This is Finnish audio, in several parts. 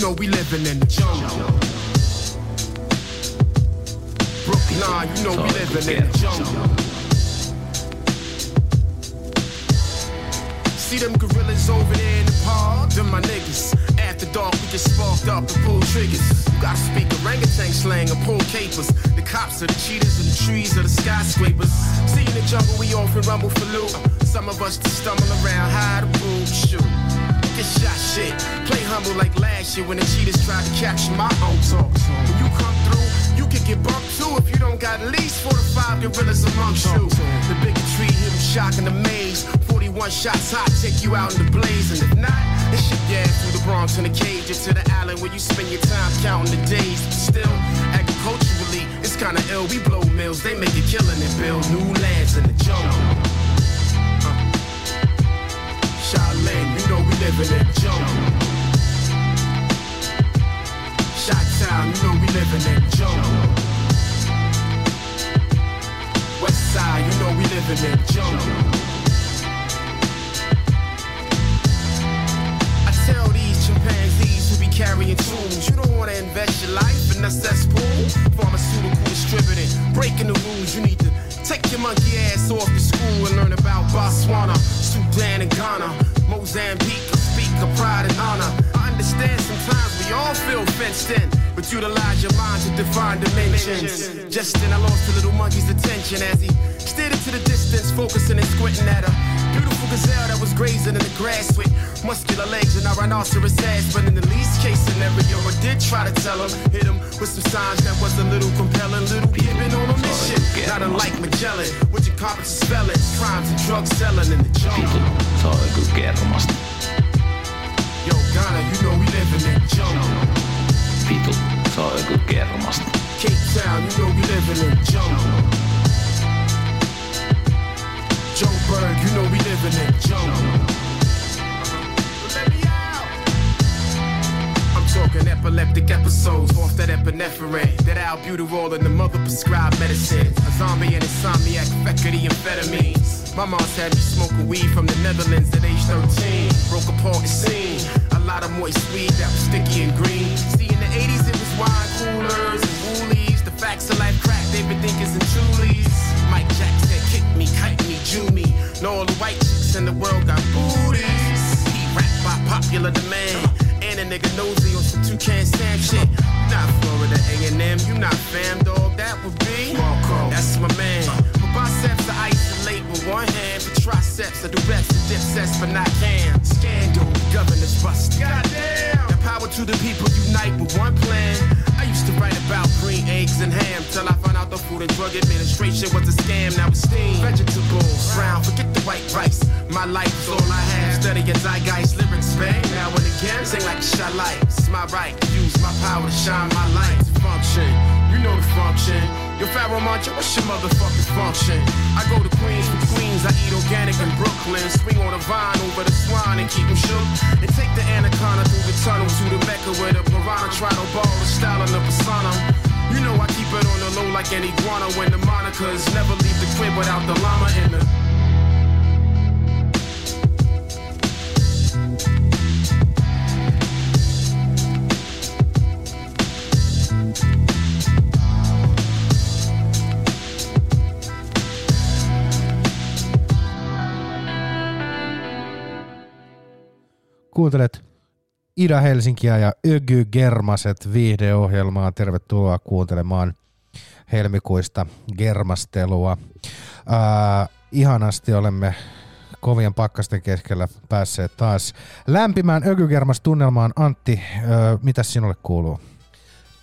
know we living in the jungle. Brooklyn, you know we living in the jungle. See them gorillas over there in the park? Them my niggas. After dark, we get sparked up and pull triggers. You gotta speak orangutan slang and pull capers. The cops are the cheaters and the trees are the skyscrapers. See in the jungle, we often rumble for loot. Some of us just stumble around, hide the bull, shoot. Shot shit. Play humble like last year when the cheaters tried to capture my own talk. When you come through, you can get bumped too if you don't got at least four to five gorillas amongst you. The bigotry, hit them shock in the maze. 41 shots hot, take you out in the blaze. And if not, it ship your through the Bronx in a cage into the island where you spend your time counting the days. But still, agriculturally, it's kinda ill. We blow mills, they make a killing and build new lands in the jungle. Living in. Shot Town, you know we living in jungle. West Side, you know we living in jungle. I tell these chimpanzees who be carrying tools, you don't wanna invest your life in a cesspool. Pharmaceutical distributing, breaking the rules. You need to take your monkey ass off to school and learn about Botswana, Sudan, and Ghana, Mozambique. Speak of pride and honor. I understand sometimes we all feel fenced in, but utilize your mind to define dimensions. Just then, I lost the little monkey's attention as he stared into the distance, focusing and squinting at a beautiful gazelle that was grazing in the grass with muscular legs and a rhinoceros ass. But in the least case scenario, I did try to tell him, hit him with some signs that was a little compelling, little giving on a mission. Not unlike Magellan, which encompasses felons, crimes and drug selling in the jungle. On kyllä kermasta. Yo, Ghana, you know we living in the jungle. On kyllä kermasta. Cape Town, you know we living in the jungle. Joburg, you know we living in the jungle. Let me out. I'm talking epileptic episodes off that epinephrine, that albuterol and the mother prescribed medicine. A zombie and insomniac, fecker the amphetamines. My mom's had me smoking weed from the Netherlands at age 13. Broke apart the scene. A lot of moist weed that was sticky and green. See, in the 80s it was wine coolers and woolies. The facts of life crack, David Dinkins and Julies. Mike Jackson kick me, kite me, Jew me. Know all the white chicks in the world got booties. He rap by popular demand. And a nigga nosy on some toucan Sam shit. You not Florida A&M, you not fam dog. That would be That's my man. Biceps, I isolate with one hand. For triceps, I do best to dip sets, but not can. Scandal, governors bust. Goddamn. The power to the people unite with one plan. I used to write about green eggs and ham till I found out the Food and Drug Administration was a scam. Now it's steam. Vegetables, brown, forget the white rice. My life is all I have. Study a zeitgeist, lyrics, bang. Now and again, sing like light. It's my right. Use my power to shine my light. Function, you know the function. Pharaoh Mantra, what's your motherfucking function? I go to Queens for Queens, I eat organic in Brooklyn. Swing on a vine over the swine and keep them shook. And take the anaconda through the tunnel to the Mecca where the piranha try to ball the style and the persona. You know I keep it on the low like an iguana when the monikers never leave the crib without the llama in the. Kuuntelet Ida-Helsinkiä ja Ögy Germaset viihdeohjelmaa. Tervetuloa kuuntelemaan helmikuista germastelua. Äh, ihanasti olemme kovien pakkasten keskellä päässeet taas lämpimään Ögy Germas tunnelmaan. Antti, äh, mitä sinulle kuuluu?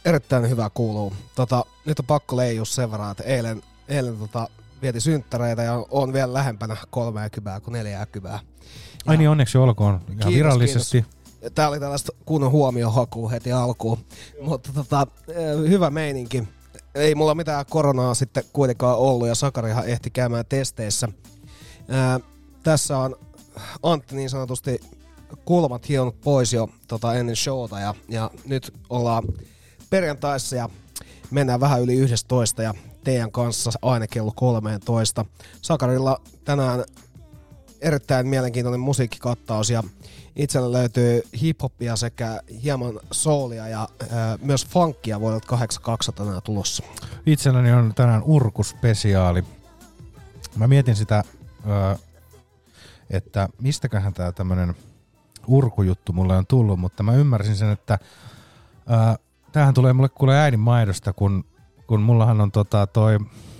Erittäin hyvä kuuluu. Tota, nyt on pakko leijua sen verran, että eilen, eilen tota, vieti synttäreitä ja on vielä lähempänä 30 kuin 40. Ai niin, onneksi olkoon ihan Kiitos, virallisesti. Tää oli tällaista kunnon huomiohakua heti alkuun. Mutta tota, eh, hyvä meininki. Ei mulla mitään koronaa sitten kuitenkaan ollut ja Sakarihan ehti käymään testeissä. Ää, tässä on Antti niin sanotusti kulmat hionut pois jo tota, ennen showta ja, ja nyt ollaan perjantaissa ja mennään vähän yli 11 ja teidän kanssa aina kello 13. Sakarilla tänään erittäin mielenkiintoinen musiikkikattaus ja itsellä löytyy hiphoppia sekä hieman soulia ja ää, myös funkia vuodelta 8200 tänään tulossa. Itselläni on tänään urkuspesiaali. Mä mietin sitä, ö, että mistäköhän tää tämmönen urkujuttu mulle on tullut, mutta mä ymmärsin sen, että ö, tämähän tulee mulle kuule äidin maidosta, kun, kun mullahan on tota toi ö,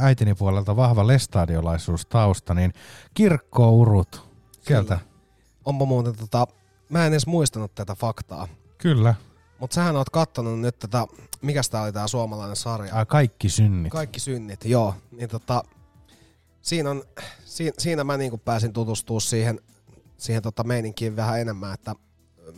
äitini puolelta vahva lestadiolaisuus tausta, niin kirkkourut sieltä. Onpa muuten tota, mä en edes muistanut tätä faktaa, Kyllä. mutta sähän oot kattonut nyt tätä, mikä tää oli tää suomalainen sarja? Ää, kaikki synnit. Kaikki synnit, joo. Niin tota, siinä, on, siinä, siinä mä niinku pääsin tutustua siihen, siihen tota meininkiin vähän enemmän, että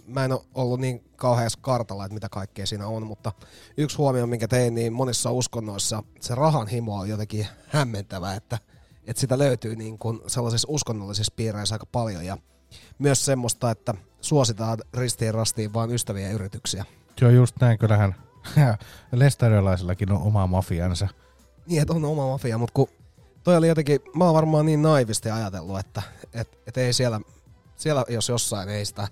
mä en ole ollut niin kauheassa kartalla, että mitä kaikkea siinä on, mutta yksi huomio, minkä tein, niin monissa uskonnoissa se rahan himo on jotenkin hämmentävä, että, että sitä löytyy niin kuin sellaisissa uskonnollisissa piireissä aika paljon ja myös semmoista, että suositaan ristiin rastiin vain ystäviä yrityksiä. Joo, just näin. Kyllähän lestadiolaisillakin on oma mafiansa. Niin, että on oma mafia, mutta kun toi oli jotenkin, mä oon varmaan niin naivisti ajatellut, että et, et ei siellä, siellä jos jossain ei sitä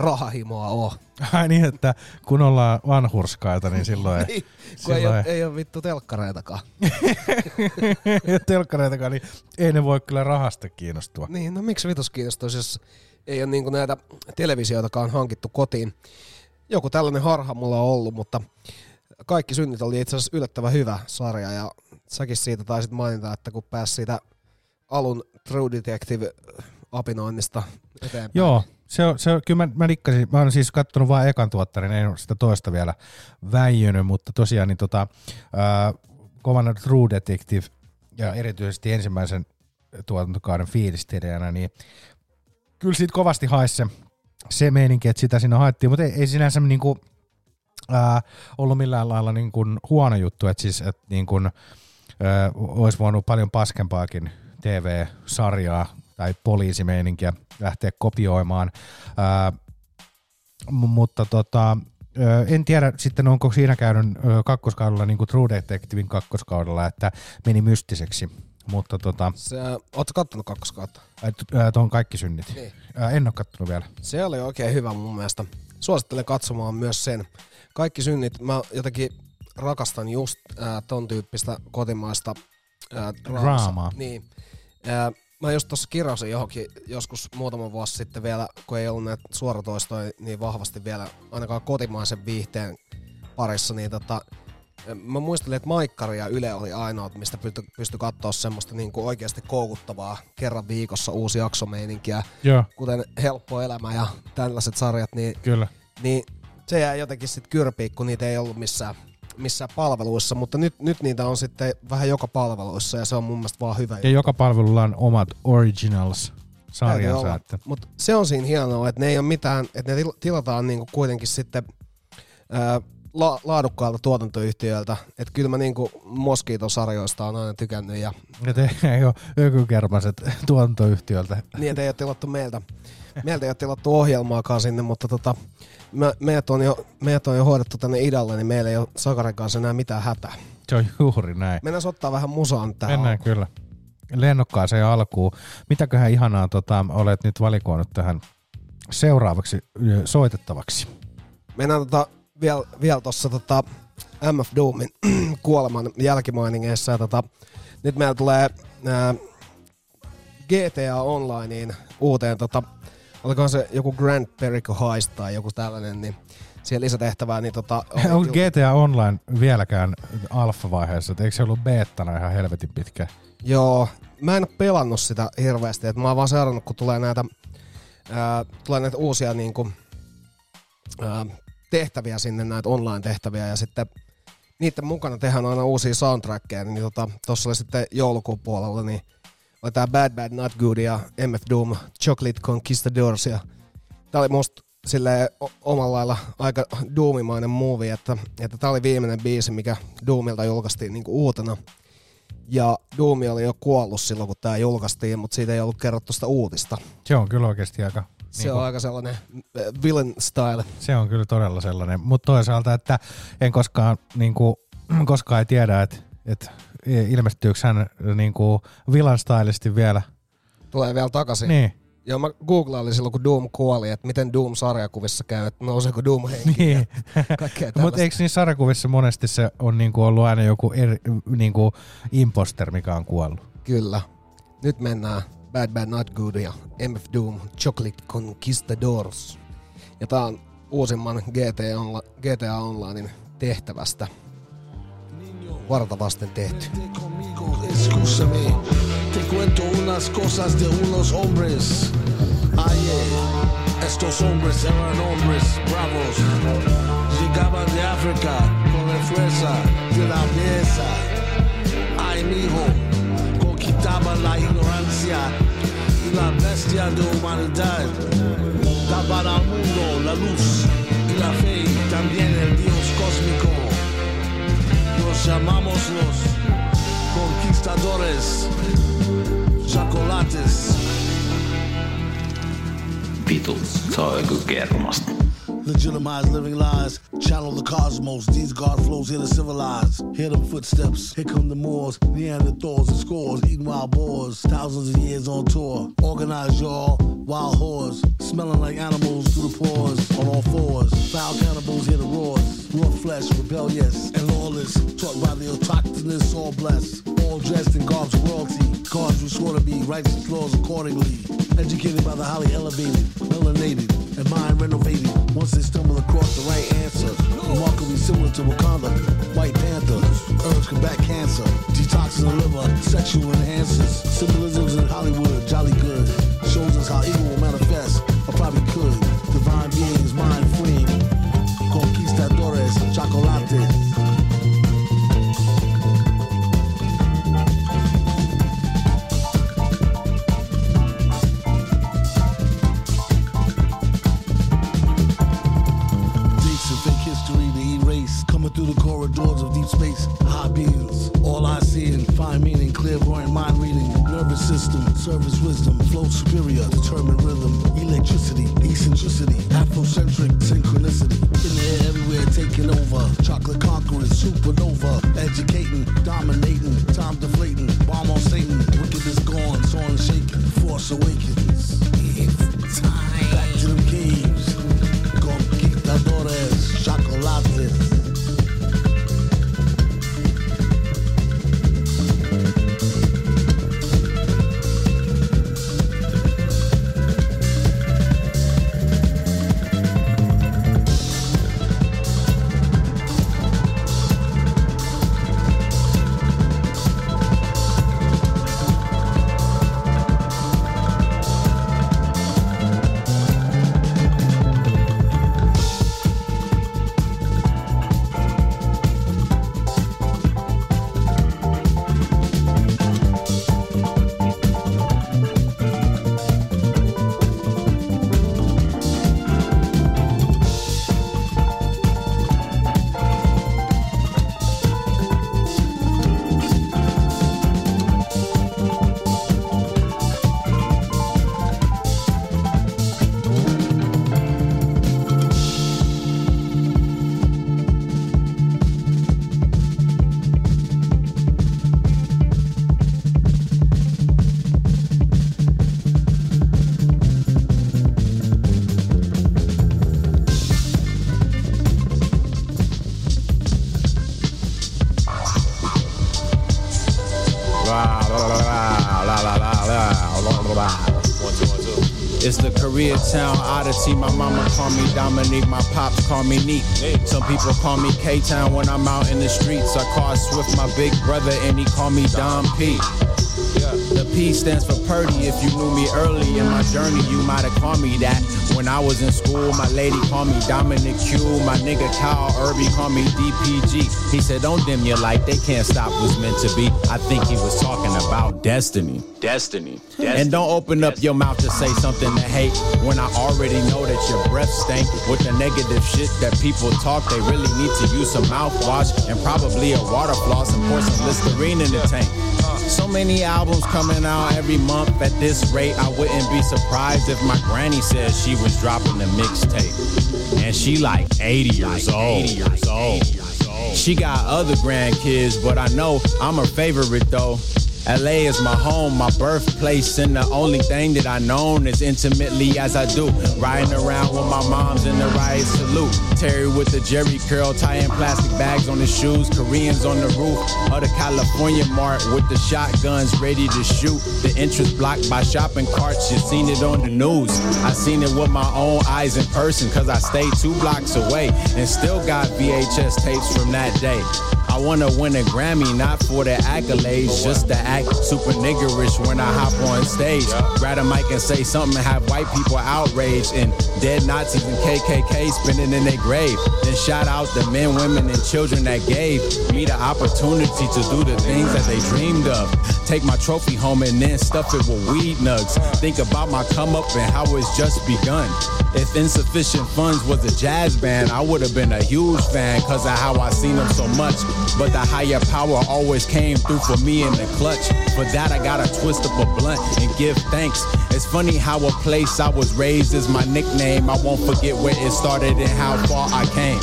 rahahimoa oo. Ai niin, että kun ollaan vanhurskaita, niin silloin ei, Niin, kun ei silloin ole, ei ole vittu telkkareitakaan. ei ole telkkareitakaan, niin ei ne voi kyllä rahasta kiinnostua. Niin, no miksi vitus kiinnostaisi, jos ei ole niinku näitä televisioitakaan hankittu kotiin. Joku tällainen harha mulla on ollut, mutta kaikki synnit oli itse asiassa yllättävän hyvä sarja ja säkin siitä taisit mainita, että kun pääsi siitä alun True Detective apinoinnista eteenpäin. Joo, se on, se on, kyllä mä, mä dikkasin, mä oon siis kattonut vain ekan tuottarin, en ole sitä toista vielä väijynyt, mutta tosiaan niin tota, ää, kovan True Detective ja erityisesti ensimmäisen tuotantokauden fiilistelijänä, niin kyllä siitä kovasti haisi se, se meininki, että sitä siinä haettiin, mutta ei, ei sinänsä niinku, ää, ollut millään lailla niin kuin huono juttu, että siis että niin kuin, ää, olisi voinut paljon paskempaakin TV-sarjaa tai poliisimeininkiä lähteä kopioimaan, ää, mutta tota, en tiedä sitten onko siinä käynyt kakkoskaudella niin kuin True Detectivein kakkoskaudella, että meni mystiseksi, mutta tota, Se, ootko kattonut kakkoskautta? tuon kaikki synnit. Niin. Ää, en ole kattonut vielä. Se oli oikein hyvä mun mielestä. Suosittelen katsomaan myös sen. Kaikki synnit, mä jotenkin rakastan just äh, ton tyyppistä kotimaista äh, Draamaa. Niin. Äh, mä just tuossa kirjasin johonkin joskus muutama vuosi sitten vielä, kun ei ollut näitä suoratoistoja niin vahvasti vielä ainakaan kotimaisen viihteen parissa, niin tota, mä muistelin, että Maikkari ja Yle oli ainoat, mistä pystyi pysty katsoa semmoista niin kuin oikeasti koukuttavaa kerran viikossa uusi jaksomeininkiä Joo, kuten Helppo elämä ja tällaiset sarjat, niin, kyllä. niin se jää jotenkin sitten kyrpiin, kun niitä ei ollut missään, missään palveluissa, mutta nyt, nyt niitä on sitten vähän joka palveluissa ja se on mun mielestä vaan hyvä. Ja joka palvelulla on omat originals sarjansa. Että, Mutta se on siinä hienoa, että ne ei ole mitään, että ne til- tilataan niinku kuitenkin sitten ää, la- laadukkailta tuotantoyhtiöiltä. Että kyllä mä niinku Moskito-sarjoista on aina tykännyt ja että ei ole ökykermaset tuotantoyhtiöltä. niin, ei ole tilattu meiltä. Meiltä ei ole tilattu ohjelmaakaan sinne, mutta tota, me, meidät, on jo, meidät on jo hoidettu tänne idalle, niin meillä ei ole Sakarin kanssa enää mitään hätää. Se on juuri näin. Mennään ottaa vähän musaan tähän. Mennään kyllä. Lennokkaaseen alkuun. Mitäköhän ihanaa tota, olet nyt valikoinut tähän seuraavaksi soitettavaksi? Mennään tota, vielä viel tuossa tota MF Doomin kuoleman jälkimainingeissa. Tota, nyt meillä tulee ää, GTA Onlineen uuteen, tota, olikohan se joku Grand Perico Heist tai joku tällainen, niin siihen lisätehtävää, niin tota, Onko GTA Online vieläkään alfa-vaiheessa? Eikö se ollut beettana ihan helvetin pitkä? Joo, mä en ole pelannut sitä hirveästi, että mä oon vaan seurannut, kun tulee näitä, ää, tulee näitä uusia niin kuin, ää, tehtäviä sinne, näitä online-tehtäviä, ja sitten niiden mukana tehdään aina uusia soundtrackeja, niin tota, tossa oli sitten joulukuun puolella, niin tää Bad Bad Not Good ja MF Doom Chocolate Conquistadors, ja tää oli musta silleen o- omalla lailla aika Doomimainen movie, että, että tää oli viimeinen biisi, mikä Doomilta julkaistiin niinku uutena. Ja Doom oli jo kuollut silloin, kun tämä julkaistiin, mutta siitä ei ollut kerrottu sitä uutista. Se on kyllä oikeasti aika... Se niinku- on aika sellainen äh, villain style. Se on kyllä todella sellainen, mutta toisaalta, että en koskaan, niin kuin, koskaan ei tiedä, että että ilmestyykö hän niin kuin vilan stylisti vielä. Tulee vielä takaisin. Niin. Joo, mä googlailin silloin, kun Doom kuoli, että miten Doom sarjakuvissa käy, että nouseeko Doom henkiin Niin. Mutta eikö niissä sarjakuvissa monesti se on niinku ollut aina joku eri, niinku imposter, mikä on kuollut? Kyllä. Nyt mennään Bad Bad Not Good ja MF Doom Chocolate Conquistadors. Ja tää on uusimman GTA, Onla- GTA Onlinein tehtävästä varta vasten tehty. Te cuento unas cosas de unos hombres. Ayer, estos hombres eran hombres bravos. Llegaban de África con la fuerza de la belleza. Ay, mijo, conquistaban la ignorancia y la bestia de humanidad. Daban al mundo la luz y la fe, y también el Dios cósmico. Los llamamos los conquistadores, chocolates. Vitu, se on joku kermasta. Legitimize living lies, channel the cosmos. These God flows here to civilize. Hear them footsteps. Here come the Moors, Neanderthals and scores, eating wild boars. Thousands of years on tour. Organize y'all, wild whores, smelling like animals through the pores on all fours. Foul cannibals hear the roars. Raw flesh, rebellious and lawless. Taught by the autochthonous, all blessed. All dressed in garbs of royalty. Gods who swore to be righteous laws accordingly. Educated by the highly elevated, melanated, and mind renovated. Once they stumble across the right answer, remarkably similar to Wakanda, White Panther, herbs combat cancer, detoxing the liver, sexual enhancers, symbolisms in Hollywood, jolly good, shows us how evil will manifest, or probably could. Service wisdom. Flow superior. Determined rhythm. Electricity. Eccentricity. Afrocentric synchronicity. In the air everywhere taking over. Chocolate conquerors. Supernova. Educating. Dominating. Time deflating. Bomb on Satan. Wickedness gone. Sworn shaking, Force awakens. It's time. Back to the caves. Conquistadores, chocolates. Koreatown oddity. My mama call me Dominique, my pops call me Neat. Some people call me K-Town when I'm out in the streets. I call Swift my big brother and he call me Dom P. The P stands for Purdy. If you knew me early in my journey, you might have called me that. When I was in school, my lady called me Dominic Q. My nigga Kyle Irby called me DPG. He said, Don't dim your light, they can't stop what's meant to be. I think he was talking about destiny. Destiny. And don't open up your mouth to say something to hate when I already know that your breath stank with the negative shit that people talk. They really need to use some mouthwash and probably a water floss and pour some Listerine in the tank. So many albums coming out every month at this rate. I wouldn't be surprised if my granny said she was dropping a mixtape. And she like 80 years old. She got other grandkids, but I know I'm her favorite though. LA is my home, my birthplace, and the only thing that I known as intimately as I do. Riding around with my moms in the riot salute. Terry with the Jerry curl, tying plastic bags on his shoes. Koreans on the roof of the California Mart with the shotguns ready to shoot. The entrance blocked by shopping carts, you seen it on the news. I seen it with my own eyes in person, cause I stayed two blocks away and still got VHS tapes from that day. I wanna win a Grammy, not for the accolades, just to act super niggerish when I hop on stage. Grab a mic and say something have white people outraged and dead Nazis and KKK spinning in their Then shout out the men, women, and children that gave me the opportunity to do the things that they dreamed of. Take my trophy home and then stuff it with weed nugs. Think about my come up and how it's just begun. If insufficient funds was a jazz band, I would have been a huge fan cause of how I seen them so much. But the higher power always came through for me in the clutch. For that, I gotta twist up a blunt and give thanks. It's funny how a place I was raised is my nickname. I won't forget where it started and how far I came.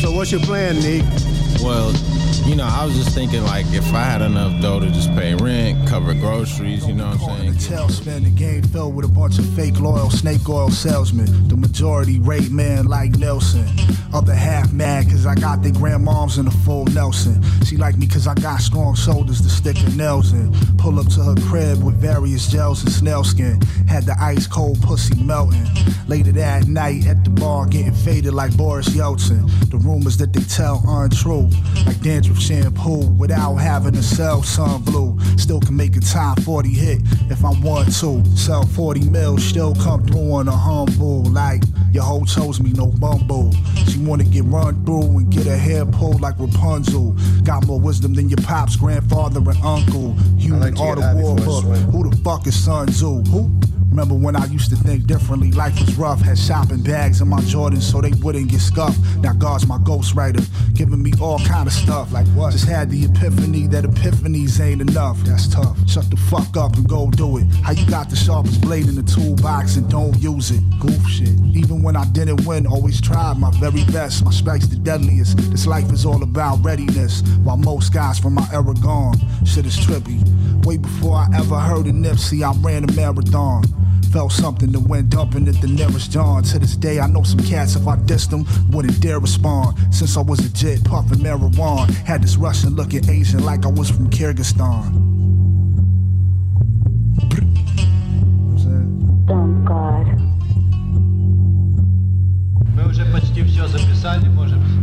So what's your plan, Nick? Well, you know, I was just thinking like if I had enough dough to just pay rent, cover groceries, you know what I'm saying? Tailspin, the game filled with a bunch of fake loyal snake oil salesmen. The majority rape men like Nelson. Other half mad cause I got their grandmoms in a full Nelson. She like me cause I got strong shoulders to stick her nails in. Pull up to her crib with various gels and snail skin. Had the ice cold pussy melting. Later that night at the bar getting faded like Boris Yeltsin. The rumors that they tell untrue. Like dandruff shampoo without having to sell sun blue. Still can make a top 40 hit if I want to. Sell 40 mil, still come through on a humble. Like your hoe chose me, no bumble. She wanna get run through and get her hair pulled like Rapunzel. Got more wisdom than your pops, grandfather, and uncle. Human like art of war book. Who the fuck is Sun Tzu? Who? Remember when I used to think differently? Life was rough, had shopping bags in my Jordans so they wouldn't get scuffed. Now God's my ghostwriter, giving me all kind of stuff. Like what? Just had the epiphany that epiphanies ain't enough. That's tough. Shut the fuck up and go do it. How you got the sharpest blade in the toolbox and don't use it? Goof shit. Even when I didn't win, always tried my very best. My specs the deadliest. This life is all about readiness. While most guys from my era gone, shit is trippy. Way before I ever heard of Nipsey, I ran a marathon Felt something that went dumping at the nearest John. To this day, I know some cats, if I dissed them, wouldn't dare respond. Since I was a jit, puffing marijuana. Had this Russian looking Asian like I was from Kyrgyzstan. Thank God. Мы уже почти все записали, можем сидеть.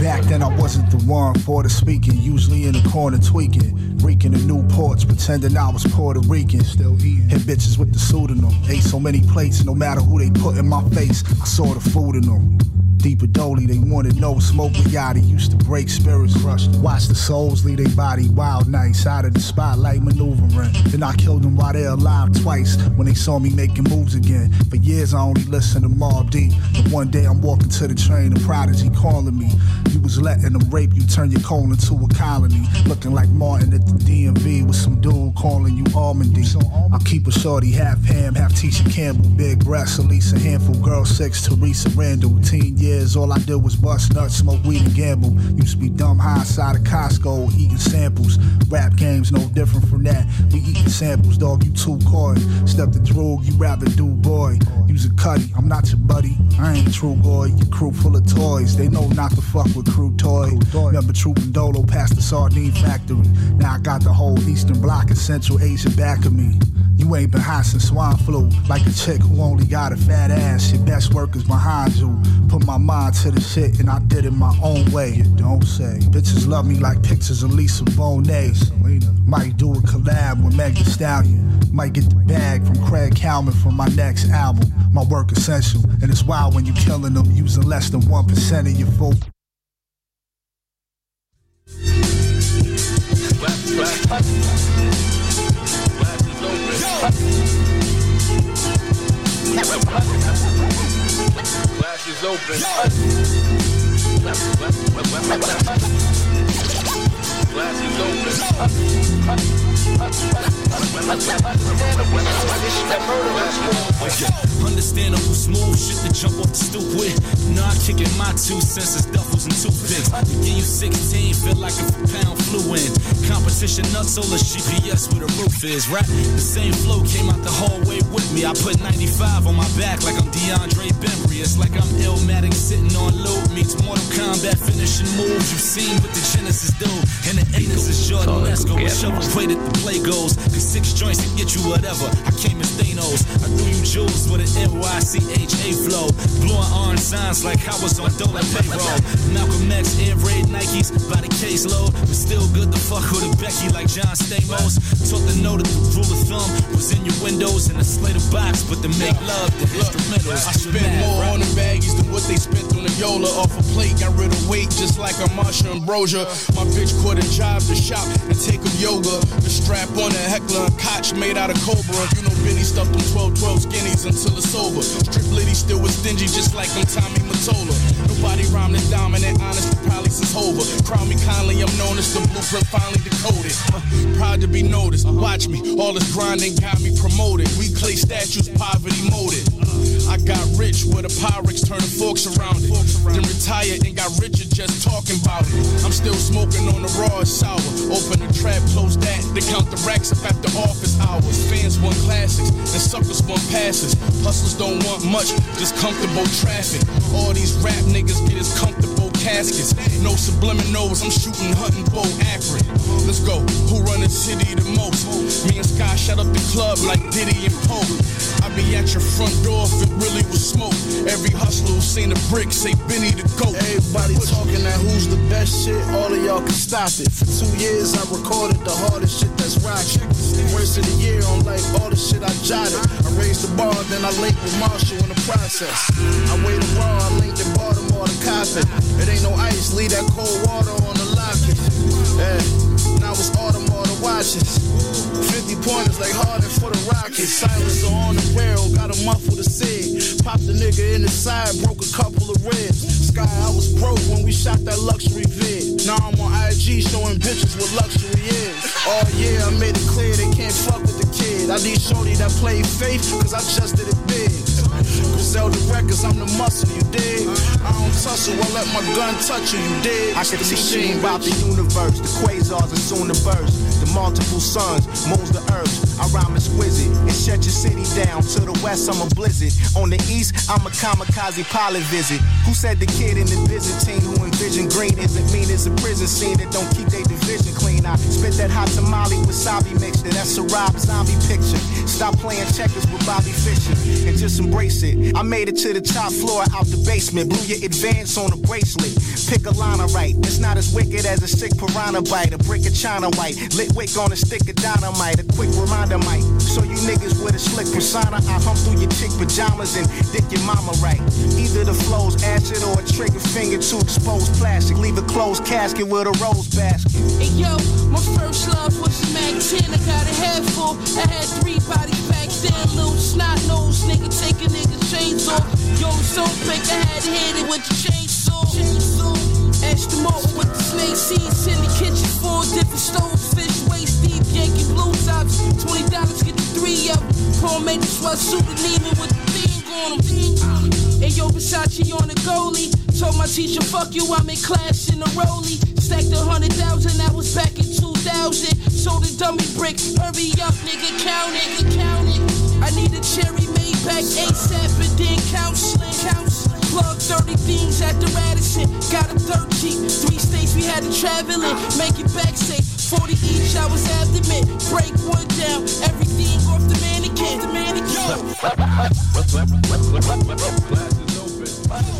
Back then, I wasn't the one for the speaking. Usually in the corner tweaking, reeking of Newports, pretending I was Puerto Rican. Still eating. Hit bitches with the pseudonym. Ate so many plates, no matter who they put in my face, I saw the food in them. Deeper dolly, they wanted no smoke with Yachty. Used to break spirits, rush. Watch the souls leave their body wild nights out of the spotlight maneuvering. Then I killed them while they're alive twice when they saw me making moves again. For years I only listened to Mob Deep. But one day I'm walking to the train, a prodigy calling me. You was letting them rape you, turn your colon into a colony. Looking like Martin at the DMV with some dude calling you Almondy. I keep a shorty half ham, half Tisha Campbell. Big breasts, Elisa handful, girl six, Teresa Randall. Teen years, all I did was bust nuts, smoke weed and gamble. Used to be dumb high side of Costco, eating samples. Rap games no different from that. We eating samples, dog, you too coy. Step the droog, you rather do boy. Use a cutty, I'm not your buddy. I ain't true boy, your crew full of toys. They know not to fuck with crew toy. Remember Troop and Dolo past the sardine factory. Now I got the whole Eastern Bloc and Central Asia back of me. You ain't been since swine flu. Like a chick who only got a fat ass. Your best work is behind you. Put my mind to the shit and I did it my own way. You don't say. Bitches love me like pictures of Lisa Bonet. Selena. Might do a collab with Meg Thee Stallion. Might get the bag from Craig Calman for my next album. My work essential. And it's wild when you killing them using less than 1% of your full. Glass is open. Understandable, smooth shit to jump off the stoop with. Nah, I kick in my two senses, duffels and toothpicks. Give you 16, feel like a pound flew in. Competition nuts, solar GPS where the roof is, right? The same flow came out the hallway with me. I put 95 on my back like I'm DeAndre Bembry. It's like I'm Illmatic sitting on loop. Meets Mortal Kombat finishing moves. You've seen what the Genesis do. And the Anus is Jordan Esco. With shovel played at the play goes. Cause six joints can get you whatever. I came as Thanos. I threw you jewels with an NYCHA flow. Blowing orange signs like I was on Dolan payroll. Malcolm X, Air Raid Nikes by the caseload. But still good to fuck with a Becky like John Stamos. Taught to know that the rule of thumb was in your windows and a slate of box. But to make love, the instrumentals. I spent more on the baggies than what they spent on the Yola. Off a plate, got rid of weight just like a Marsha Ambrosia. My bitch quit a job to shop and take up yoga. The strap on a heckler and Koch made out of Cobra. You know Benny stuffed them 12 12 skinnies until it's over. Strip Liddy still was stingy just like them Tommy Mottola. Nobody rhymed as dominant, honest, probably since Hova. Crown me kindly, I'm known as the blueprint finally decoded. Uh, proud to be noticed. Watch me, all this grinding got me promoted. We clay statues, poverty molded. I got rich with a Pyrex turning forks around it. Then retired and got richer just talking about it. I'm still smoking on the raw sour. Open the trap, close that. They count the racks up after office hours. Fans want classics and suckers want passes. Hustlers don't want much, just comfortable traffic. All these rap niggas get as comfortable caskets. No subliminals, I'm shooting hunting bow accurate. Let's go. Who run the city the most? Me and Sky shut up the club like Diddy and Pope. I be at your front door if it really was smoke. Every hustler who seen a brick say Benny the goat. Everybody talking that who's the best shit, all of y'all can stop it. For two years I recorded the hardest shit that's rocking. Worst of the year on like all the shit I jotted. I raised the bar, then I linked with Marshall in the process. I waited raw, I linked in Baltimore to Coppin. It ain't no ice, leave that cold water on the locket. Yeah, now it's Audemars the watches. 50 pointers like Harden for the Rockets. Silence on the barrel, got a muffle to say. Popped the nigga in the side, broke a couple of ribs. Sky, I was broke when we shot that luxury vid. Now I'm on IG showing bitches what luxury is. Oh yeah, I made it clear they can't fuck with the kid. I need shorty that play faith, cause I just did it big. Griselda Records, I'm the muscle, you dig? I don't tussle, I let my gun touch you, you dig? I can teach you about the universe, the quasars are soon to burst. The multiple suns, moons the earth. I rhyme exquisite and shut your city down. To the west, I'm a blizzard. On the east, I'm a kamikaze pilot visit. Who said the kid in the Byzantine who envisioned green isn't mean it's a prison scene that don't keep their division clean? I spit that hot tamale wasabi That's a Rob zombie picture. Stop playing checkers with Bobby Fischer and just embrace it. I made it to the top floor out the basement. Blew your advance on a bracelet. Pick a line right. It's not as wicked as a sick piranha bite. A brick of china white. Lit wick on a stick of dynamite. A quick reminder might show you niggas with a slick persona. I hump through your chick pajamas and dick your mama right. Either the flow's acid or a trigger finger to expose plastic. Leave a closed casket with a rose basket. Hey yo, my first love was a Mac 10. I got a head full. I had three bodies back then. Little snot nose nigga take a nigga chains off. Yo, so quick I had to hit it with the chainsaw. chainsaw. Ash the with the snake seeds in the kitchen. Four different stoves, fish waist deep, Yankee blue tops. Twenty dollars get the three them. Paul made the sweatsuit and Neiman with the thing on them. Uh. Hey yo, Versace on the goalie. Told my teacher, fuck you, I'm in class in a rollie. Stacked a hundred thousand, that was back in 2000. Sold a dummy brick, hurry up, nigga, count it, count it. I need a cherry made back ASAP and then counseling, counseling. Plug 30 things at the Radisson. Got a third Jeep, three states we had to travel in. Make it back safe, 40 each, I was adamant. Break one down, everything off the mannequin, the Hit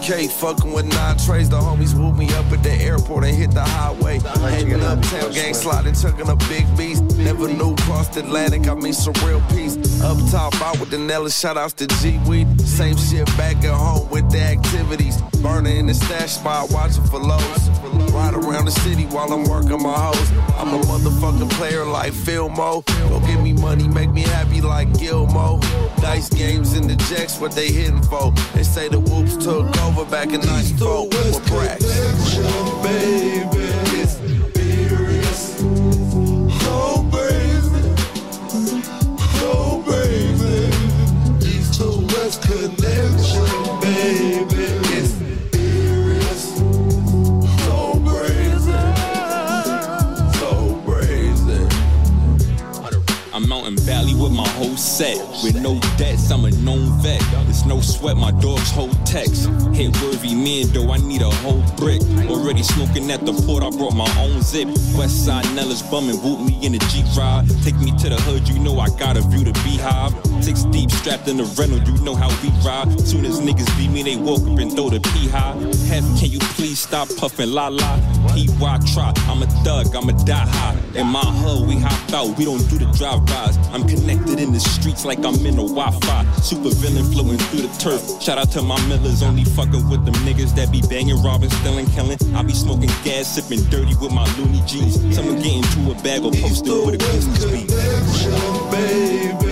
JFK, fucking with nine trays. The homies whooped me up at the airport and hit the highway. Hanging uptown, gang sliding, tucking up big beast. Never knew crossed Atlantic, I mean some real peace. Up top, out with the Nelly, shout outs to G Weed. Same shit back at home with the activities. Burner in the stash spot, watching for lows. Ride around the city while I'm working my hoes. I'm a motherfucking player like Filmo. Go give me money, make me happy like Gilmo. Dice games in the jacks, what they hitting for. They say the whoops took over back in 94 with Brax. baby. With no debts, I'm a known vet. No sweat, my dogs hold text. Hit worthy men, though I need a whole brick. Already smoking at the port, I brought my own zip. West side Nellis bumming, whoop me in a Jeep ride. Take me to the hood, you know I got a view to beehive. Six deep strapped in the rental, you know how we ride. Soon as niggas beat me, they walk up and throw the pee high. Hev, can you please stop puffing la la? PY try, I'm a thug, I'm a die high. In my hood, we hop out, we don't do the drive-bys. I'm connected in the streets like I'm in a Wi-Fi. Super villain flowing through the turf. Shout out to my millers, only fucking with them niggas that be banging, robbing, stealing, killing. I be smoking gas, sipping dirty with my loony G's. Someone get into a bag or posted with a Goonies beat. baby.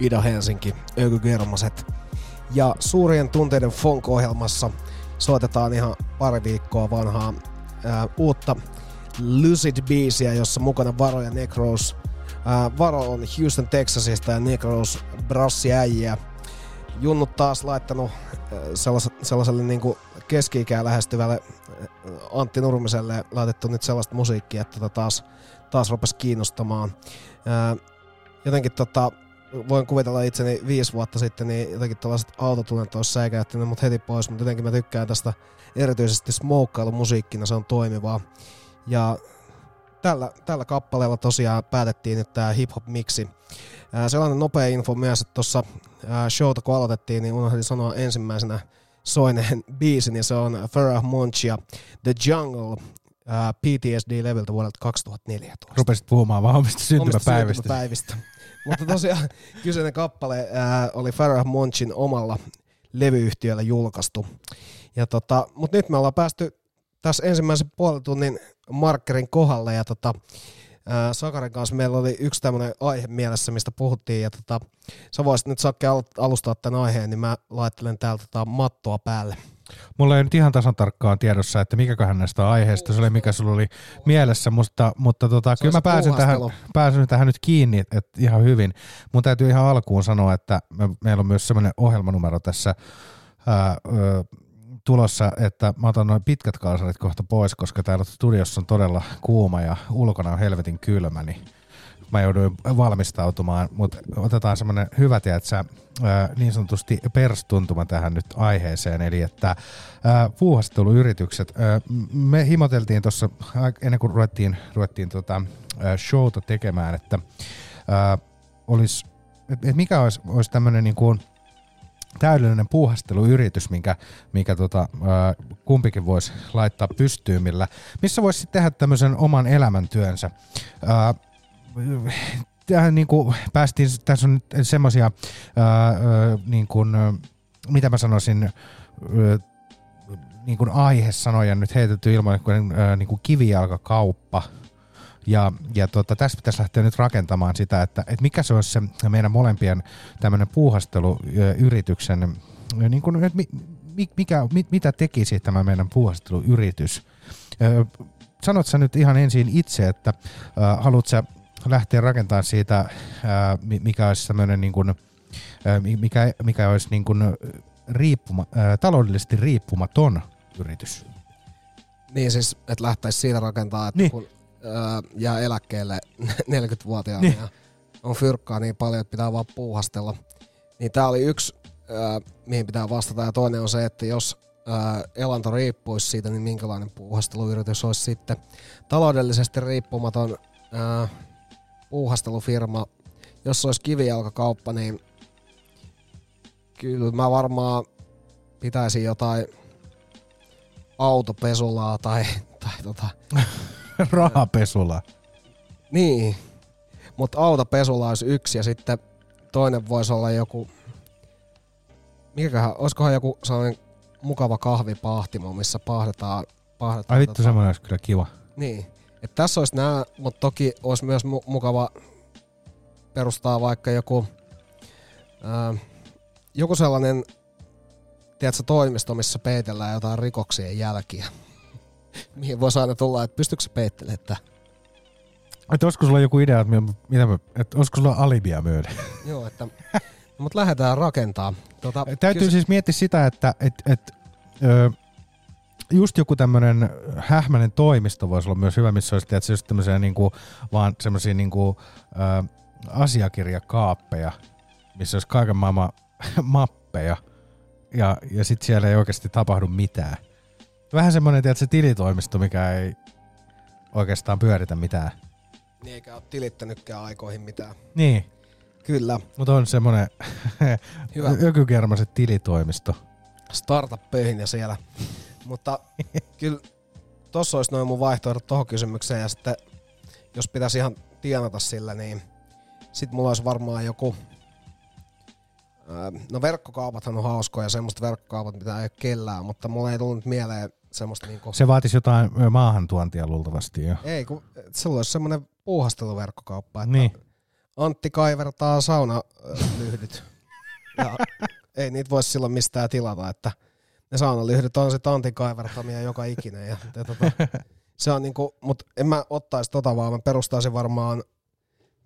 Ida Helsinki, Öky Germaset. Ja suurien tunteiden funk-ohjelmassa soitetaan ihan pari viikkoa vanhaa ää, uutta Lucid-biisiä, jossa mukana Varo ja Necros. Ää, Varo on Houston, Texasista ja Necros brassiäjiä. Junnut taas laittanut ää, sellas, sellaiselle niin keski-ikää lähestyvälle Antti Nurmiselle laitettu nyt sellaista musiikkia, että tota taas, taas rupesi kiinnostamaan. Ää, jotenkin tota, voin kuvitella itseni viisi vuotta sitten, niin jotenkin tällaiset autotunnat olisi säikäyttänyt mut heti pois, mutta jotenkin mä tykkään tästä erityisesti smokeailu-musiikkina, se on toimivaa. Ja tällä, tällä kappaleella tosiaan päätettiin nyt tämä hip-hop-miksi. Ää, sellainen nopea info myös, että tuossa showta kun aloitettiin, niin unohdin sanoa ensimmäisenä soineen biisin, ja se on Farrah Monch ja The Jungle ää, PTSD-leveltä vuodelta 2014. Rupesit puhumaan vaan omista syntymäpäivistä. syntymäpäivistä. Mutta tosiaan kyseinen kappale ää, oli Farrah Monchin omalla levyyhtiöllä julkaistu. Ja tota, mutta nyt me ollaan päästy tässä ensimmäisen puolen tunnin markkerin kohdalle ja tota, ää, Sakarin kanssa meillä oli yksi tämmöinen aihe mielessä, mistä puhuttiin ja tota, sä voisit nyt Sakke al- alustaa tämän aiheen, niin mä laittelen täältä tota mattoa päälle. Mulla ei nyt ihan tasan tarkkaan tiedossa, että mikäköhän näistä aiheista se oli, mikä sulla oli mielessä, mutta, mutta tota, kyllä mä pääsen tähän, pääsen tähän nyt kiinni että ihan hyvin. Mun täytyy ihan alkuun sanoa, että me, meillä on myös semmoinen ohjelmanumero tässä ää, ö, tulossa, että mä otan noin pitkät kalsarit kohta pois, koska täällä studiossa on todella kuuma ja ulkona on helvetin kylmä, niin mä jouduin valmistautumaan, mutta otetaan semmoinen hyvä, tiedätkö, niin sanotusti perstuntuma tähän nyt aiheeseen, eli että puuhasteluyritykset, me himoteltiin tuossa ennen kuin ruvettiin, ruvettiin tota, showta tekemään, että olisi, et, et mikä olisi, olisi tämmöinen niin kuin täydellinen puuhasteluyritys, minkä, minkä tota, kumpikin voisi laittaa pystyyn, millä, missä voisi tehdä tämmöisen oman elämäntyönsä. Tähän niin kuin päästiin, tässä on semmoisia, niin kuin, mitä mä sanoisin, niin kuin aihesanoja nyt heitetty ilman kuin, ää, niin kuin kivijalkakauppa. Ja, ja tota, tässä pitäisi lähteä nyt rakentamaan sitä, että, että mikä se olisi se meidän molempien tämmöinen puuhasteluyrityksen, niin kuin, että mi, mikä, mit, mitä tekisi tämä meidän puuhasteluyritys. Sanot sä nyt ihan ensin itse, että ää, haluat sä lähteä rakentamaan siitä, ää, mikä olisi tämmöinen niin kuin, ää, mikä, mikä olisi niin kuin riippuma, ää, taloudellisesti riippumaton yritys. Niin siis, että lähtäisi siitä rakentaa, että niin. kun ää, jää eläkkeelle 40-vuotiaana niin. ja on fyrkkaa niin paljon, että pitää vaan puuhastella. Niin tää oli yksi, ää, mihin pitää vastata, ja toinen on se, että jos ää, elanto riippuisi siitä, niin minkälainen puuhasteluyritys olisi sitten taloudellisesti riippumaton ää, puuhastelufirma. Jos se olisi kivijalkakauppa, niin kyllä mä varmaan pitäisin jotain autopesulaa tai, tai tota... Rahapesula. Niin, mutta autopesula olisi yksi ja sitten toinen voisi olla joku... Mikäköhän, olisikohan joku sellainen mukava kahvipahtimo, missä pahdetaan... pahdetaan Ai vittu, tota... semmoinen olisi kyllä kiva. Niin. Et tässä olisi nämä, mutta toki olisi myös mu- mukava perustaa vaikka joku, ää, joku sellainen tiedätkö, toimisto, missä peitellään jotain rikoksien jälkiä. Mihin voisi aina tulla, että pystyykö se peittelemään, että että olisiko sulla joku idea, että, mitä mä, että olisiko sulla alibia myöden? Joo, että no, mutta lähdetään rakentaa. Tota, Täytyy kys- siis miettiä sitä, että et, et, just joku tämmöinen hähmäinen toimisto voisi olla myös hyvä, missä olisi tietysti just tämmöisiä niinku, vaan semmoisia niinku, ö, asiakirjakaappeja, missä olisi kaiken maailman mappeja, ja, ja sitten siellä ei oikeasti tapahdu mitään. Vähän semmoinen, tiedätkö, tilitoimisto, mikä ei oikeastaan pyöritä mitään. Niin eikä ole tilittänytkään aikoihin mitään. Niin. Kyllä. Mutta on semmoinen Hyvä. ökykermaset tilitoimisto. startup-pöhinä siellä. Mutta kyllä tossa olisi noin mun vaihtoehdot tohon kysymykseen ja sitten jos pitäisi ihan tienata sillä, niin sit mulla olisi varmaan joku No verkkokaupathan on hauskoja, semmoista verkkokaupat, mitä ei ole kellään, mutta mulla ei tullut mieleen semmoista niinku... Se vaatisi jotain maahantuontia luultavasti jo. Ei, kun sulla olisi semmoinen puuhasteluverkkokauppa, että Niin. Antti kaivertaa saunalyhdyt. Ja ei niitä voi silloin mistään tilata, että ne saunalyhdyt on sitten Antin kaivertamia joka ikinen. Ja, ja tota, se on niinku, mut en mä ottaisi tota vaan, mä perustaisin varmaan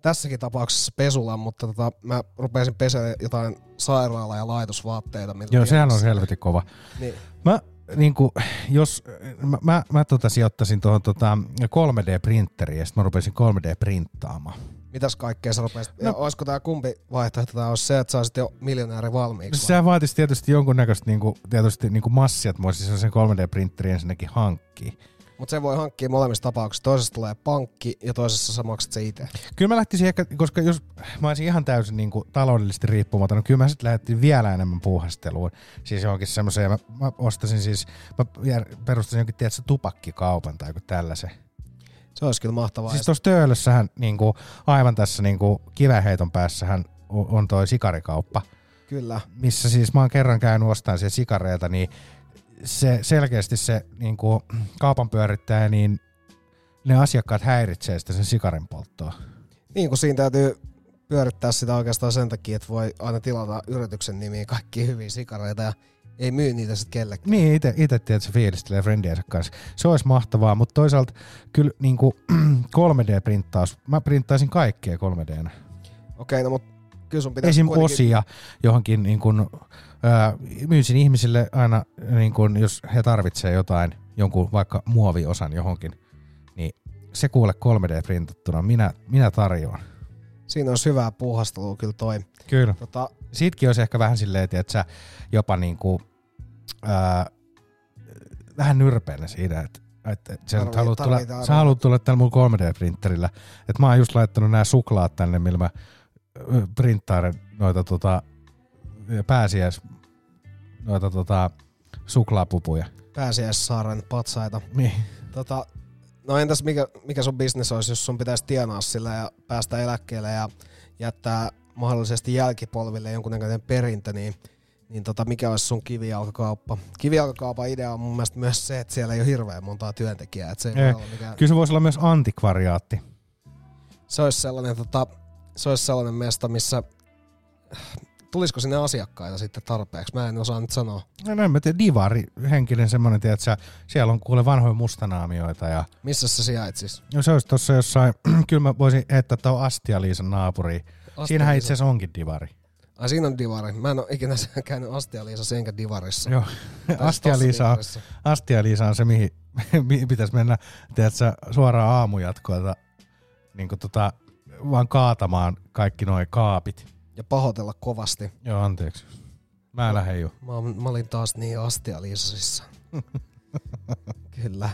tässäkin tapauksessa pesulan, mutta tota, mä rupesin pesemään jotain sairaala- ja laitosvaatteita. Joo, sehän on helvetin kova. Niin. Mä, niin kuin, jos, mä, mä, mä tota, sijoittaisin tuohon tota 3D-printeriin ja sitten mä rupesin 3D-printtaamaan. Mitäs kaikkea sä rupesit? No. No. Olisiko tää kumpi vaihtoehto? Tää olisi se, että saisit jo miljonääri valmiiksi. vai? Sehän vaatisi tietysti jonkunnäköistä niinku, tietysti niinku massia, että mä voisin sen 3D-printerin ensinnäkin hankkia. Mutta se voi hankkia molemmissa tapauksissa. Toisessa tulee pankki ja toisessa sä maksat se itse. Kyllä mä lähtisin ehkä, koska jos mä olisin ihan täysin niin kuin taloudellisesti riippumaton, niin kyllä mä sitten lähdettiin vielä enemmän puuhasteluun. Siis johonkin semmoiseen, mä, mä ostasin siis, mä perustasin jonkin, tiedätkö, tupakkikaupan tai joku tällaisen. Se olisi kyllä mahtavaa. Siis tuossa Töölössähän niin kuin, aivan tässä niin kuin kiväheiton päässähän on on toi sikarikauppa, Kyllä. missä siis mä oon kerran käynyt ostamaan siellä sikareita, niin se selkeästi se niin kuin, kaupan pyörittäjä, niin ne asiakkaat häiritsee sitä sen sikarin polttoa. Niin kuin siinä täytyy pyörittää sitä oikeastaan sen takia, että voi aina tilata yrityksen nimiin kaikki hyviä sikareita ja ei myy niitä sitten kellekään. Niin, itse, tiedät, se fiilistelee friendiensä kanssa. Se olisi mahtavaa, mutta toisaalta kyllä niin kuin 3D-printtaus, mä printtaisin kaikkea 3D. Okei, no mutta kyllä sun pitäisi Esim. kuitenkin- osia johonkin, niin kuin, ää, myysin ihmisille aina, niin kuin, jos he tarvitsee jotain, jonkun vaikka muoviosan johonkin, niin se kuule 3D-printattuna, minä, minä tarjoan. Siinä olisi hyvää puuhastelua kyllä toi. Kyllä. Tota, Siitäkin olisi ehkä vähän silleen, että sä jopa niinku, ää, vähän nyrpeillä siinä, että että et sä, Tarvii- haluat tulla, tarvitaan sä haluat tulla tällä mun 3D-printerillä. Että mä oon just laittanut nämä suklaat tänne, millä mä printtailen noita tota, pääsiäis, noita tota, suklaapupuja. Pääsiäissaaren patsaita. Niin. Tota, no entäs mikä, mikä sun bisnes olisi, jos sun pitäisi tienaa sillä ja päästä eläkkeelle ja jättää mahdollisesti jälkipolville jonkunnäköinen perintö, niin, niin tota, mikä olisi sun kivijalkakauppa? Kivijalkakaupan idea on mun mielestä myös se, että siellä ei ole hirveän montaa työntekijää. Että se, ei Ei. mikään, Kyllä se voisi olla myös antikvariaatti. se, olisi sellainen, tota, se olisi sellainen mesta, missä tulisiko sinne asiakkaita sitten tarpeeksi? Mä en osaa nyt sanoa. No en mä tiedä, divari henkinen semmoinen, tiedät sä, siellä on kuule vanhoja mustanaamioita ja Missä se sijaitsisi? No se olisi tossa jossain, kyllä mä voisin heittää tuohon Astia-Liisan naapuriin. Astia Siinähän itse asiassa onkin divari. Ai siinä on divari. Mä en ole ikinä käynyt Astia-Liisassa enkä divarissa. Joo. Siis Astia-Liisa. Astia-Liisa on se, mihin, mihin pitäisi mennä tiedätkö, suoraan aamujatkoilta niin tota, vaan kaatamaan kaikki nuo kaapit. Ja pahoitella kovasti. Joo, anteeksi. Mä lähden jo. Mä, mä olin taas niin Astia-Liisasissa. Kyllä.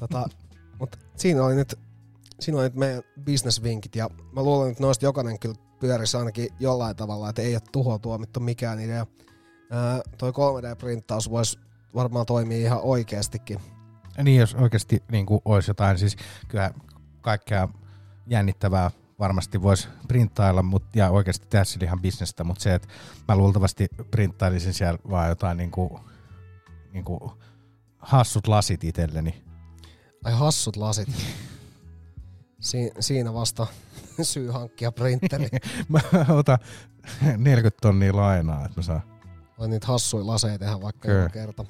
Tota, mut siinä oli nyt siinä oli nyt meidän businessvinkit ja mä luulen, että noista jokainen kyllä pyörisi ainakin jollain tavalla, että ei ole tuhoa tuomittu mikään idea. Ää, toi 3D-printtaus voisi varmaan toimia ihan oikeastikin. Niin, jos oikeasti niin kuin olisi jotain, siis kyllä kaikkea jännittävää varmasti voisi printtailla mut, ja oikeasti tehdä sillä ihan bisnestä, mutta se, että mä luultavasti printtailisin siellä vaan jotain niin kuin, niin kuin hassut lasit itselleni. Ai hassut lasit. Si- siinä vasta syy hankkia printeri. mä otan 40 tonnia lainaa, että mä saan. Voi niitä hassuja laseja tehdä vaikka joka kerta.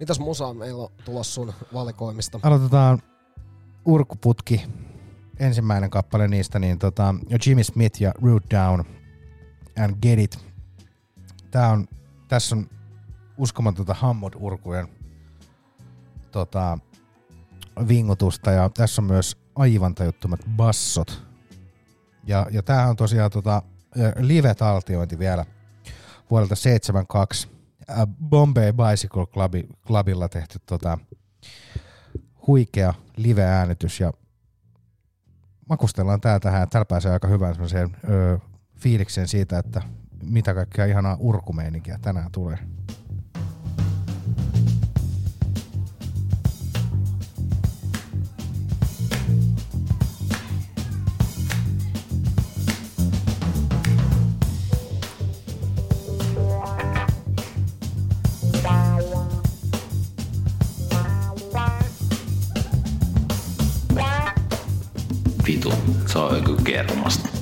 Mitäs musaa meillä on tulossa sun valikoimista? Aloitetaan Urkuputki, ensimmäinen kappale niistä, niin tota, Jimmy Smith ja Root Down and Get It. Tää on, tässä on uskomatonta Hammond-urkujen tota, vingutusta ja tässä on myös aivan tajuttomat bassot. Ja, ja tää on tosiaan tota, live-taltiointi vielä vuodelta 72 äh, Bombay Bicycle Clubi, Clubilla tehty tota, huikea live-äänitys ja makustellaan tää tähän. Täällä pääsee aika hyvään semmoiseen fiilikseen siitä, että mitä kaikkea ihanaa urkumeininkiä tänään tulee. Vitu, se on joku kermasta.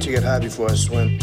To get high before I swim.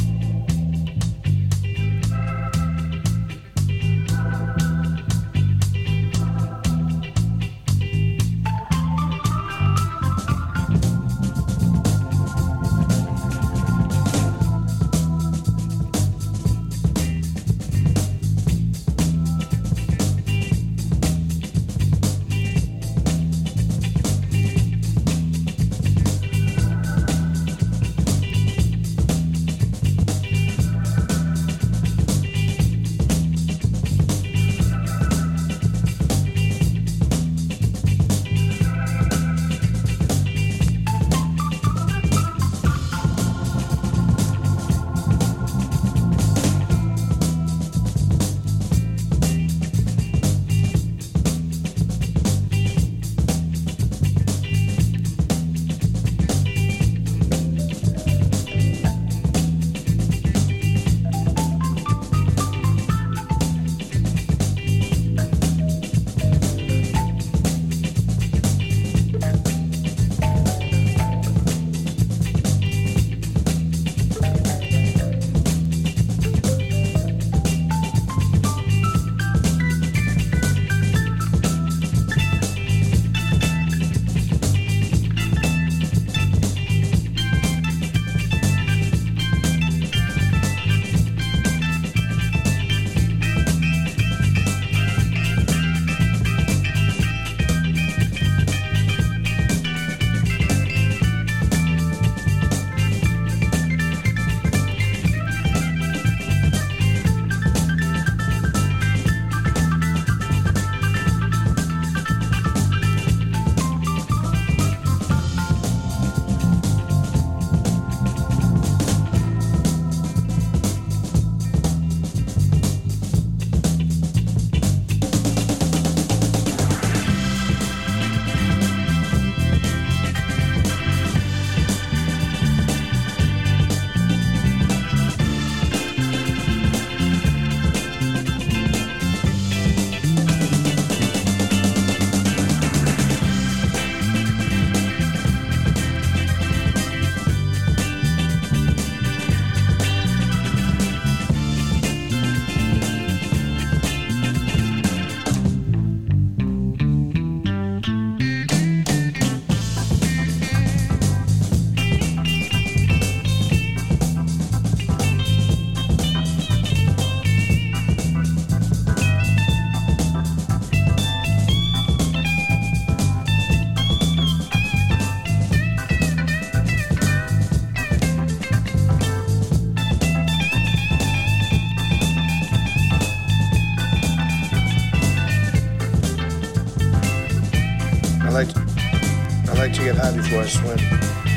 Get high before I swim.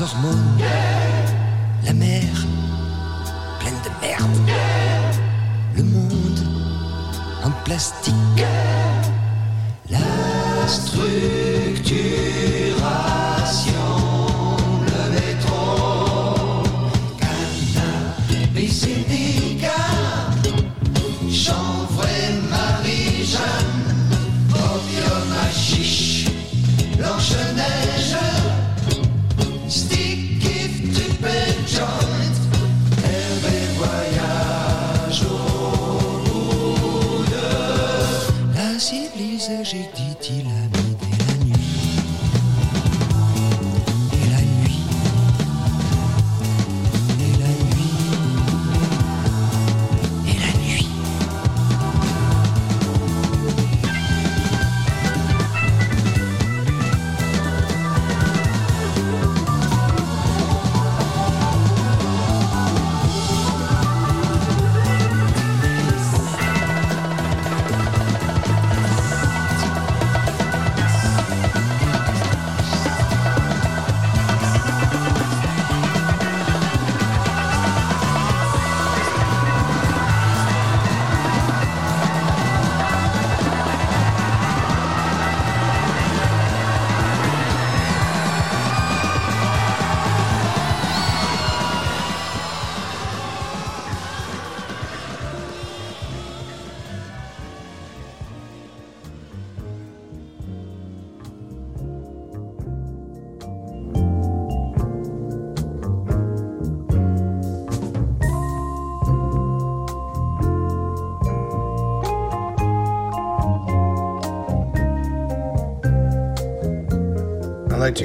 Hormones,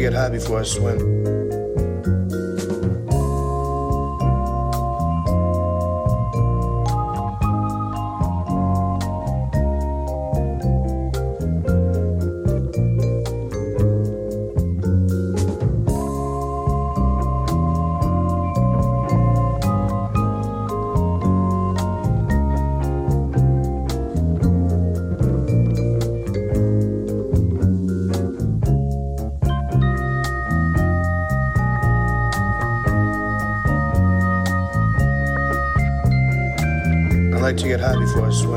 get high before I swim. Before I swim.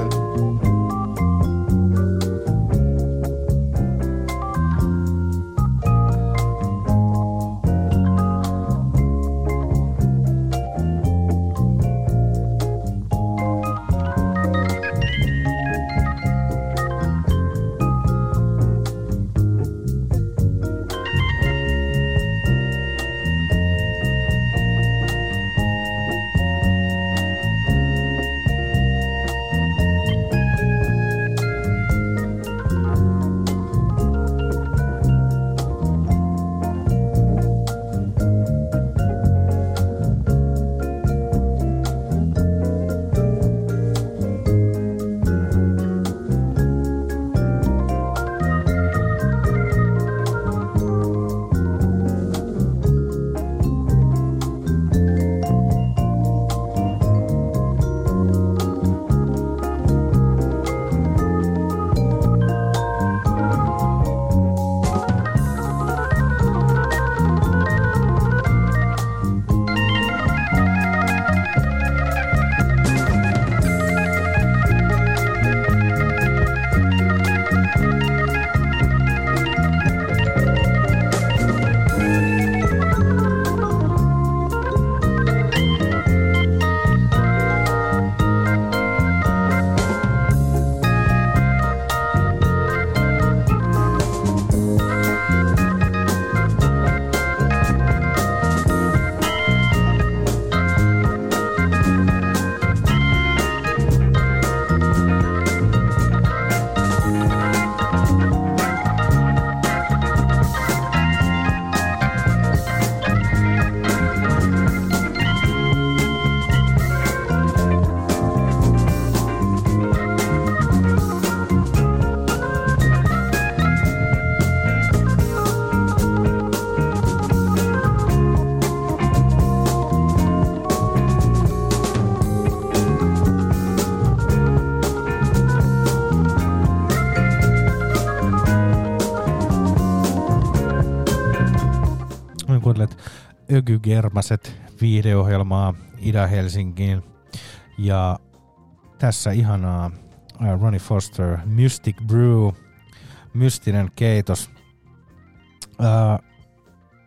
Ökygermaset viihdeohjelmaa Ida-Helsinkiin. Ja tässä ihanaa uh, Ronnie Foster, Mystic Brew, mystinen keitos. Uh,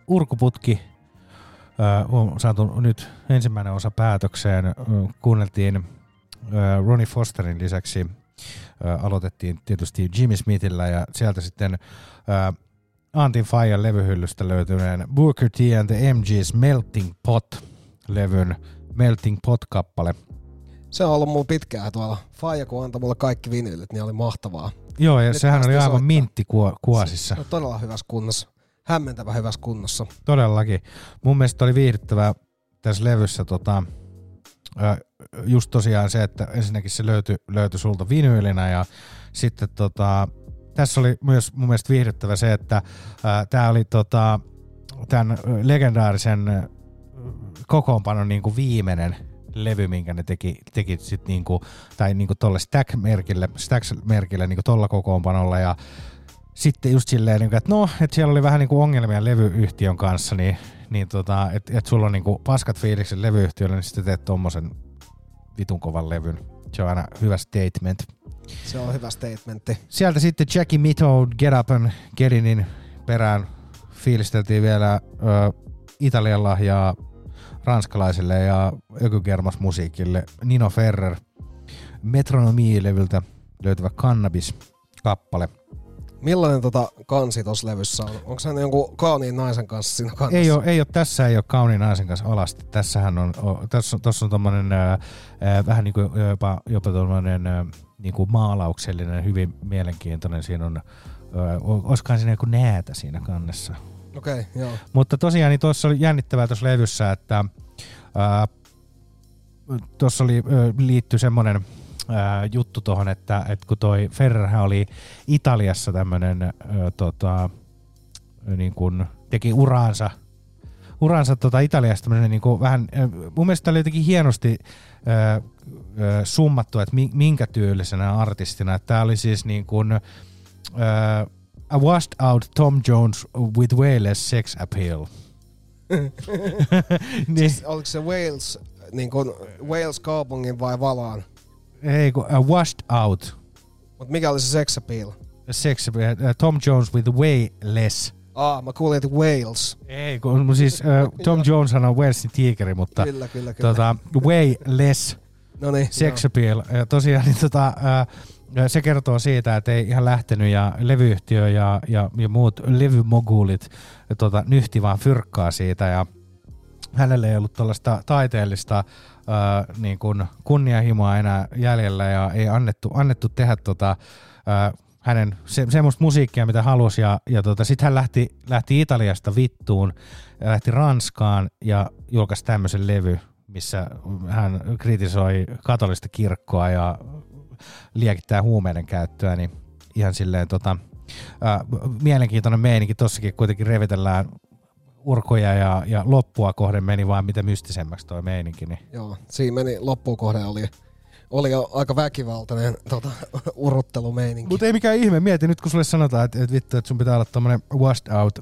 urkuputki uh, on saatu nyt ensimmäinen osa päätökseen. Kuunneltiin uh, Ronnie Fosterin lisäksi aloitettiin tietysti Jimmy Smithillä ja sieltä sitten Antin Fajan levyhyllystä löytyneen Booker T and the MG's Melting Pot-levyn Melting Pot-kappale. Se on ollut mulla pitkään tuolla. Faija kun antoi mulle kaikki vinylit, niin oli mahtavaa. Joo, ja Nyt sehän oli aivan mintti kuo- kuosissa. Se on todella hyvässä kunnossa. Hämmentävä hyvässä kunnossa. Todellakin. Mun mielestä oli viihdyttävää tässä levyssä tota, just tosiaan se, että ensinnäkin se löytyi, löytyi sulta vinyylinä ja sitten tota, tässä oli myös mun mielestä viihdyttävä se, että tämä oli tota, tämän legendaarisen kokoonpanon niin kuin viimeinen levy, minkä ne teki, teki sit niinku, tai niinku tolle Stack-merkille, Stack-merkille niinku tolla kokoonpanolla ja sitten just silleen, niinku, että no, että siellä oli vähän niinku ongelmia levyyhtiön kanssa, niin, niin tota, että et sulla on niinku paskat fiilikset levyyhtiölle, niin sitten teet tommosen vitun kovan levyn. Se on aina hyvä statement. Se on hyvä statementti. Sieltä sitten Jackie Mito, Get Up and Get Inin perään fiilisteltiin vielä ö, Italian lahjaa ranskalaiselle ja ökygermas musiikille Nino Ferrer Metronomie-levyltä löytyvä Cannabis-kappale. Millainen tota kansi tuossa levyssä on? Onko se jonkun kauniin naisen kanssa siinä kannessa? Ei ole, ei ole, tässä ei ole kauniin naisen kanssa alasti. Tässähän on, o, tässä, on- tässä on tommonen ää, vähän niin kuin jopa, jopa tommonen ää, niin kuin maalauksellinen, hyvin mielenkiintoinen. Siinä on, olisikohan siinä joku näätä siinä kannessa. Okei, okay, joo. Mutta tosiaan niin tuossa oli jännittävää tuossa levyssä, että tuossa oli, liittyi semmoinen ää, juttu tuohon, että, että kun toi Ferrerhän oli Italiassa tämmöinen tota, niin kuin teki uraansa uransa tota Italiasta niin kuin vähän, mun mielestä oli jotenkin hienosti summattu, että mi- minkä tyylisenä artistina. Tämä oli siis niin kuin, a washed out Tom Jones with way less sex appeal. niin. Siis oliko se Wales, niin kuin Wales kaupungin vai Valaan? Ei, kun a washed out. Mut mikä oli se sex appeal? Sex appeal. Uh, Tom Jones with way less. Ah, mä kuulin, että Wales. Ei, kun siis uh, Tom Joneshan on Walesin tiikeri, mutta Kyllä, kyllä, kyllä. Tota, way less Noniin, sex joo. appeal. Ja tosiaan niin, tota, se kertoo siitä, että ei ihan lähtenyt ja levyyhtiö ja, ja, ja muut levymoguulit tota, nyhti vaan fyrkkaa siitä ja hänelle ei ollut tällaista taiteellista äh, niin kuin kunnianhimoa enää jäljellä ja ei annettu, annettu tehdä tota, äh, hänen se, semmoista musiikkia, mitä halusi. Ja, ja tota, sitten hän lähti, lähti Italiasta vittuun, ja lähti Ranskaan ja julkaisi tämmöisen levy, missä hän kritisoi katolista kirkkoa ja liekittää huumeiden käyttöä, niin ihan silleen tota, äh, mielenkiintoinen meininki. Tossakin kuitenkin revitellään urkoja ja, ja loppua kohden meni vaan mitä mystisemmäksi toi meininki. Niin. Joo, siinä meni loppuun kohde oli, oli jo aika väkivaltainen tota, uruttelumeininki. Mutta ei mikään ihme, mieti nyt kun sulle sanotaan, että, että vittu, että sun pitää olla tommonen washed out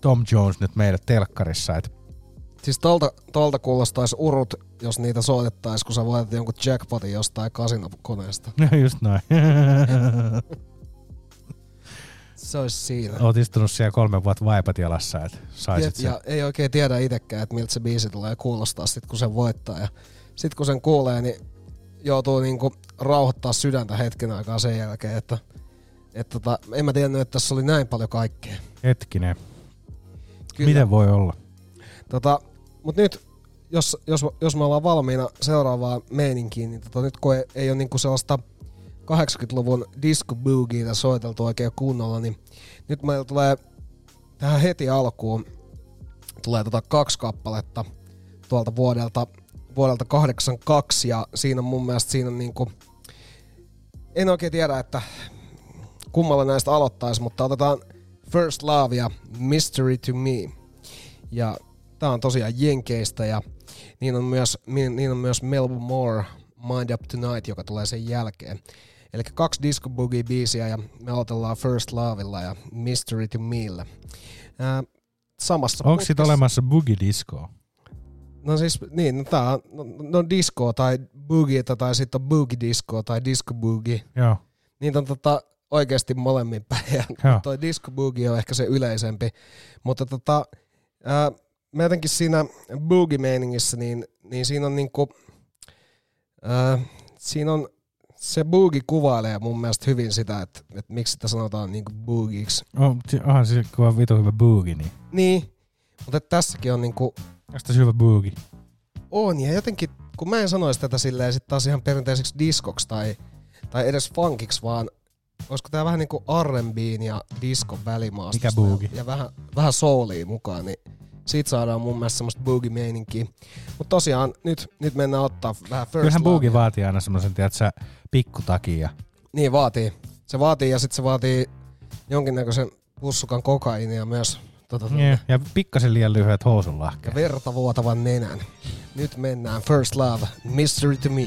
Tom Jones nyt meidän telkkarissa, että Siis tolta, tolta kuulostaisi urut, jos niitä soitettaisiin, kun sä voitat jonkun jackpotin jostain kasinokoneesta. just noin. Se olisi siinä. Oot istunut siellä kolme vuotta vaipat jalassa, että saisit ja, sen. ja ei oikein tiedä itsekään, että miltä se biisi tulee kuulostaa sit kun sen voittaa. Ja sit kun sen kuulee, niin joutuu niinku rauhoittaa sydäntä hetken aikaa sen jälkeen, että et tota, en mä tiennyt, että tässä oli näin paljon kaikkea. Hetkinen. Kyllä. Miten voi olla? Tota, mut nyt, jos, jos, jos me ollaan valmiina seuraavaan meininkiin, niin tota, nyt kun ei, ei ole niinku sellaista 80-luvun disco boogieta soiteltu oikein kunnolla, niin nyt meillä tulee tähän heti alkuun tulee tota kaksi kappaletta tuolta vuodelta, vuodelta 82 ja siinä on mun mielestä siinä on niinku, en oikein tiedä, että kummalla näistä aloittaisi, mutta otetaan First Love ja Mystery to Me. Ja tää on tosiaan Jenkeistä ja niin on myös, niin on myös Melbourne Moore Mind Up Tonight, joka tulee sen jälkeen. Eli kaksi disco boogie biisiä ja me aloitellaan First Lovella ja Mystery to Meillä. Ää, samassa Onko putkessa- olemassa boogie disco? No siis, niin, no tää on no, no disco tai boogieta tai sitten on boogie disco tai disco boogie. Joo. Niitä on tota, oikeasti molemmin päin. Ja Joo. toi disco boogie on ehkä se yleisempi. Mutta tota, ää, mä jotenkin siinä boogie-meiningissä, niin, niin siinä on niinku, ää, siinä on, se boogie kuvailee mun mielestä hyvin sitä, että, että miksi sitä sanotaan niinku boogieksi. Oh, si- onhan se kun on vitu hyvä boogie, niin. Niin, mutta tässäkin on niinku, Onko tässä hyvä boogie? On, ja jotenkin, kun mä en sanoisi tätä silleen sit taas ihan perinteiseksi diskoksi tai, tai edes funkiksi, vaan olisiko tää vähän niinku R&Bn ja diskon välimaastosta. Mikä boogie? Ja, ja vähän, vähän soulia mukaan, niin siitä saadaan mun mielestä semmoista boogie-meininkiä. Mutta tosiaan, nyt, nyt mennään ottaa vähän first Kyllähän boogie vaatii aina semmoisen, tiedätkö, pikkutakin ja Niin vaatii. Se vaatii ja sitten se vaatii jonkinnäköisen pussukan kokainia myös. Tota, yeah. ja pikkasen liian lyhyet housunlahkeet. ja verta vuotavan nenän. Nyt mennään First Love, Mystery to Me.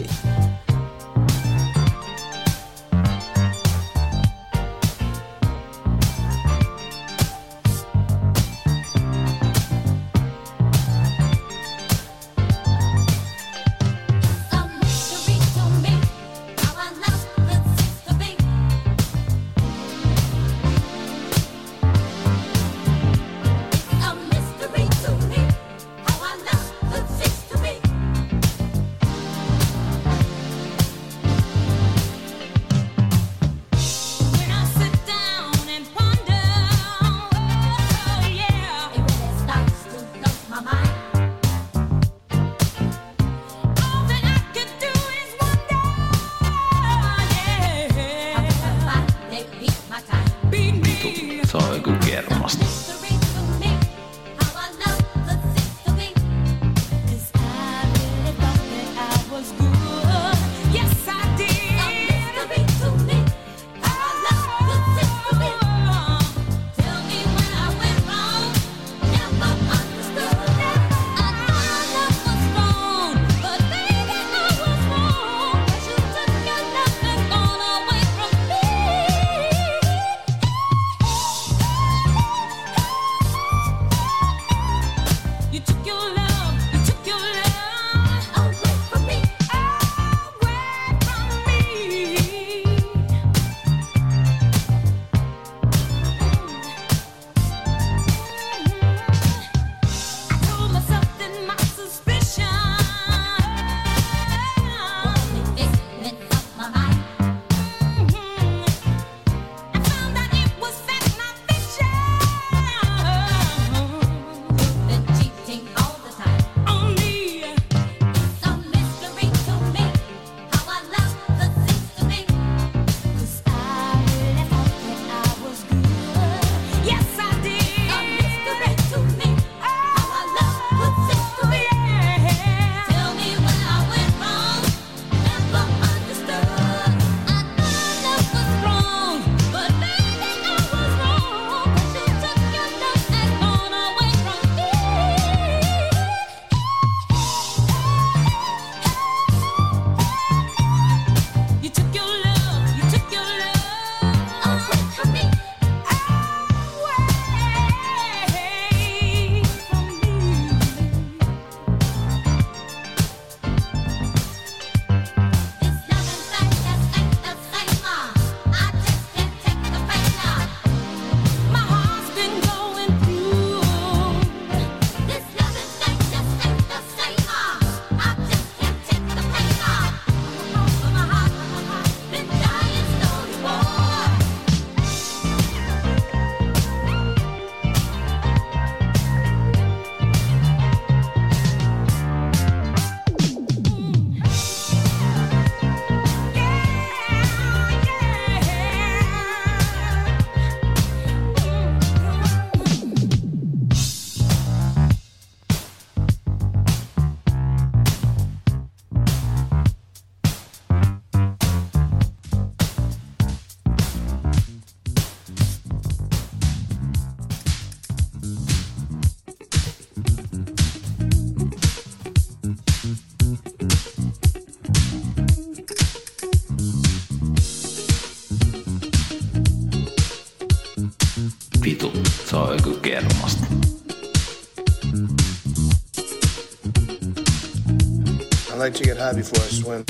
high before I swim.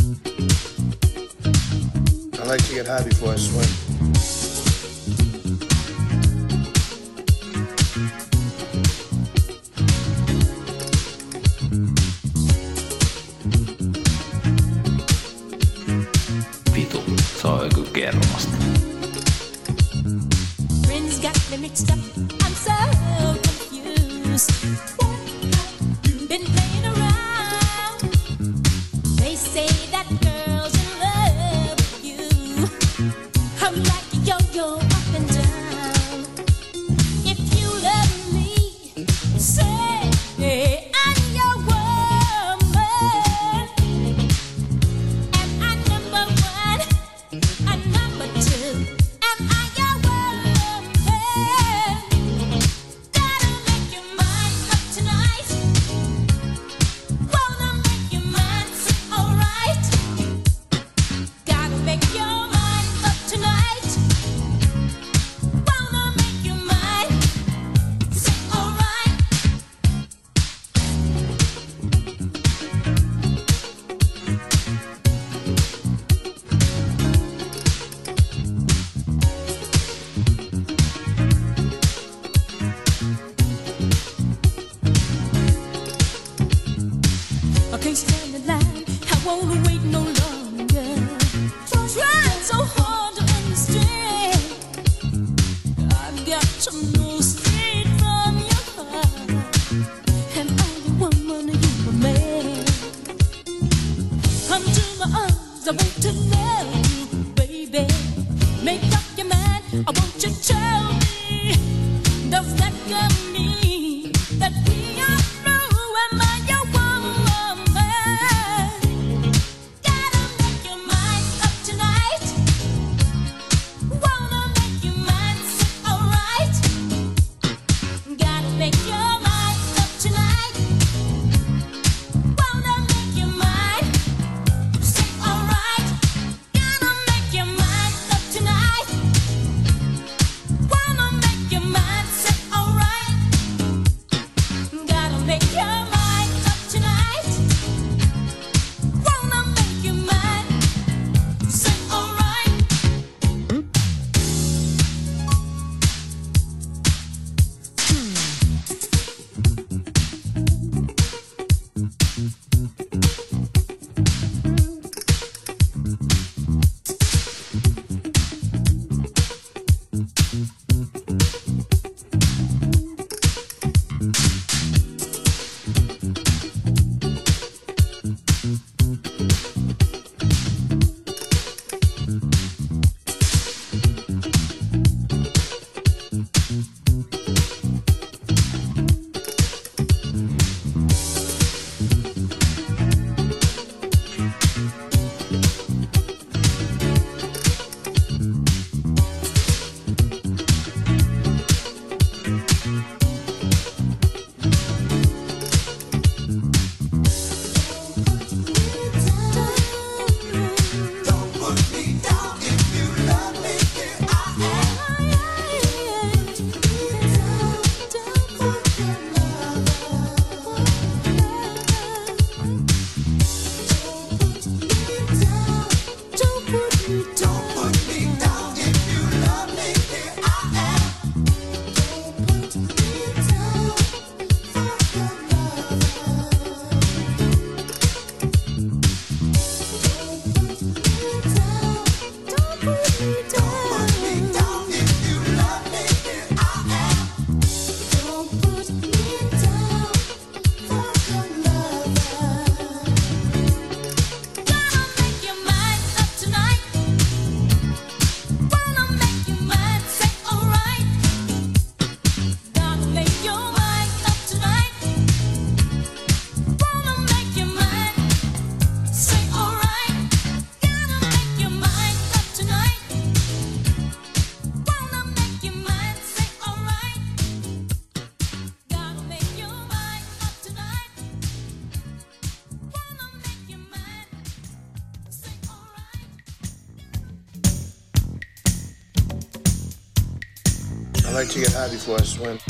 I like to get high before I swim. to get high before I swim.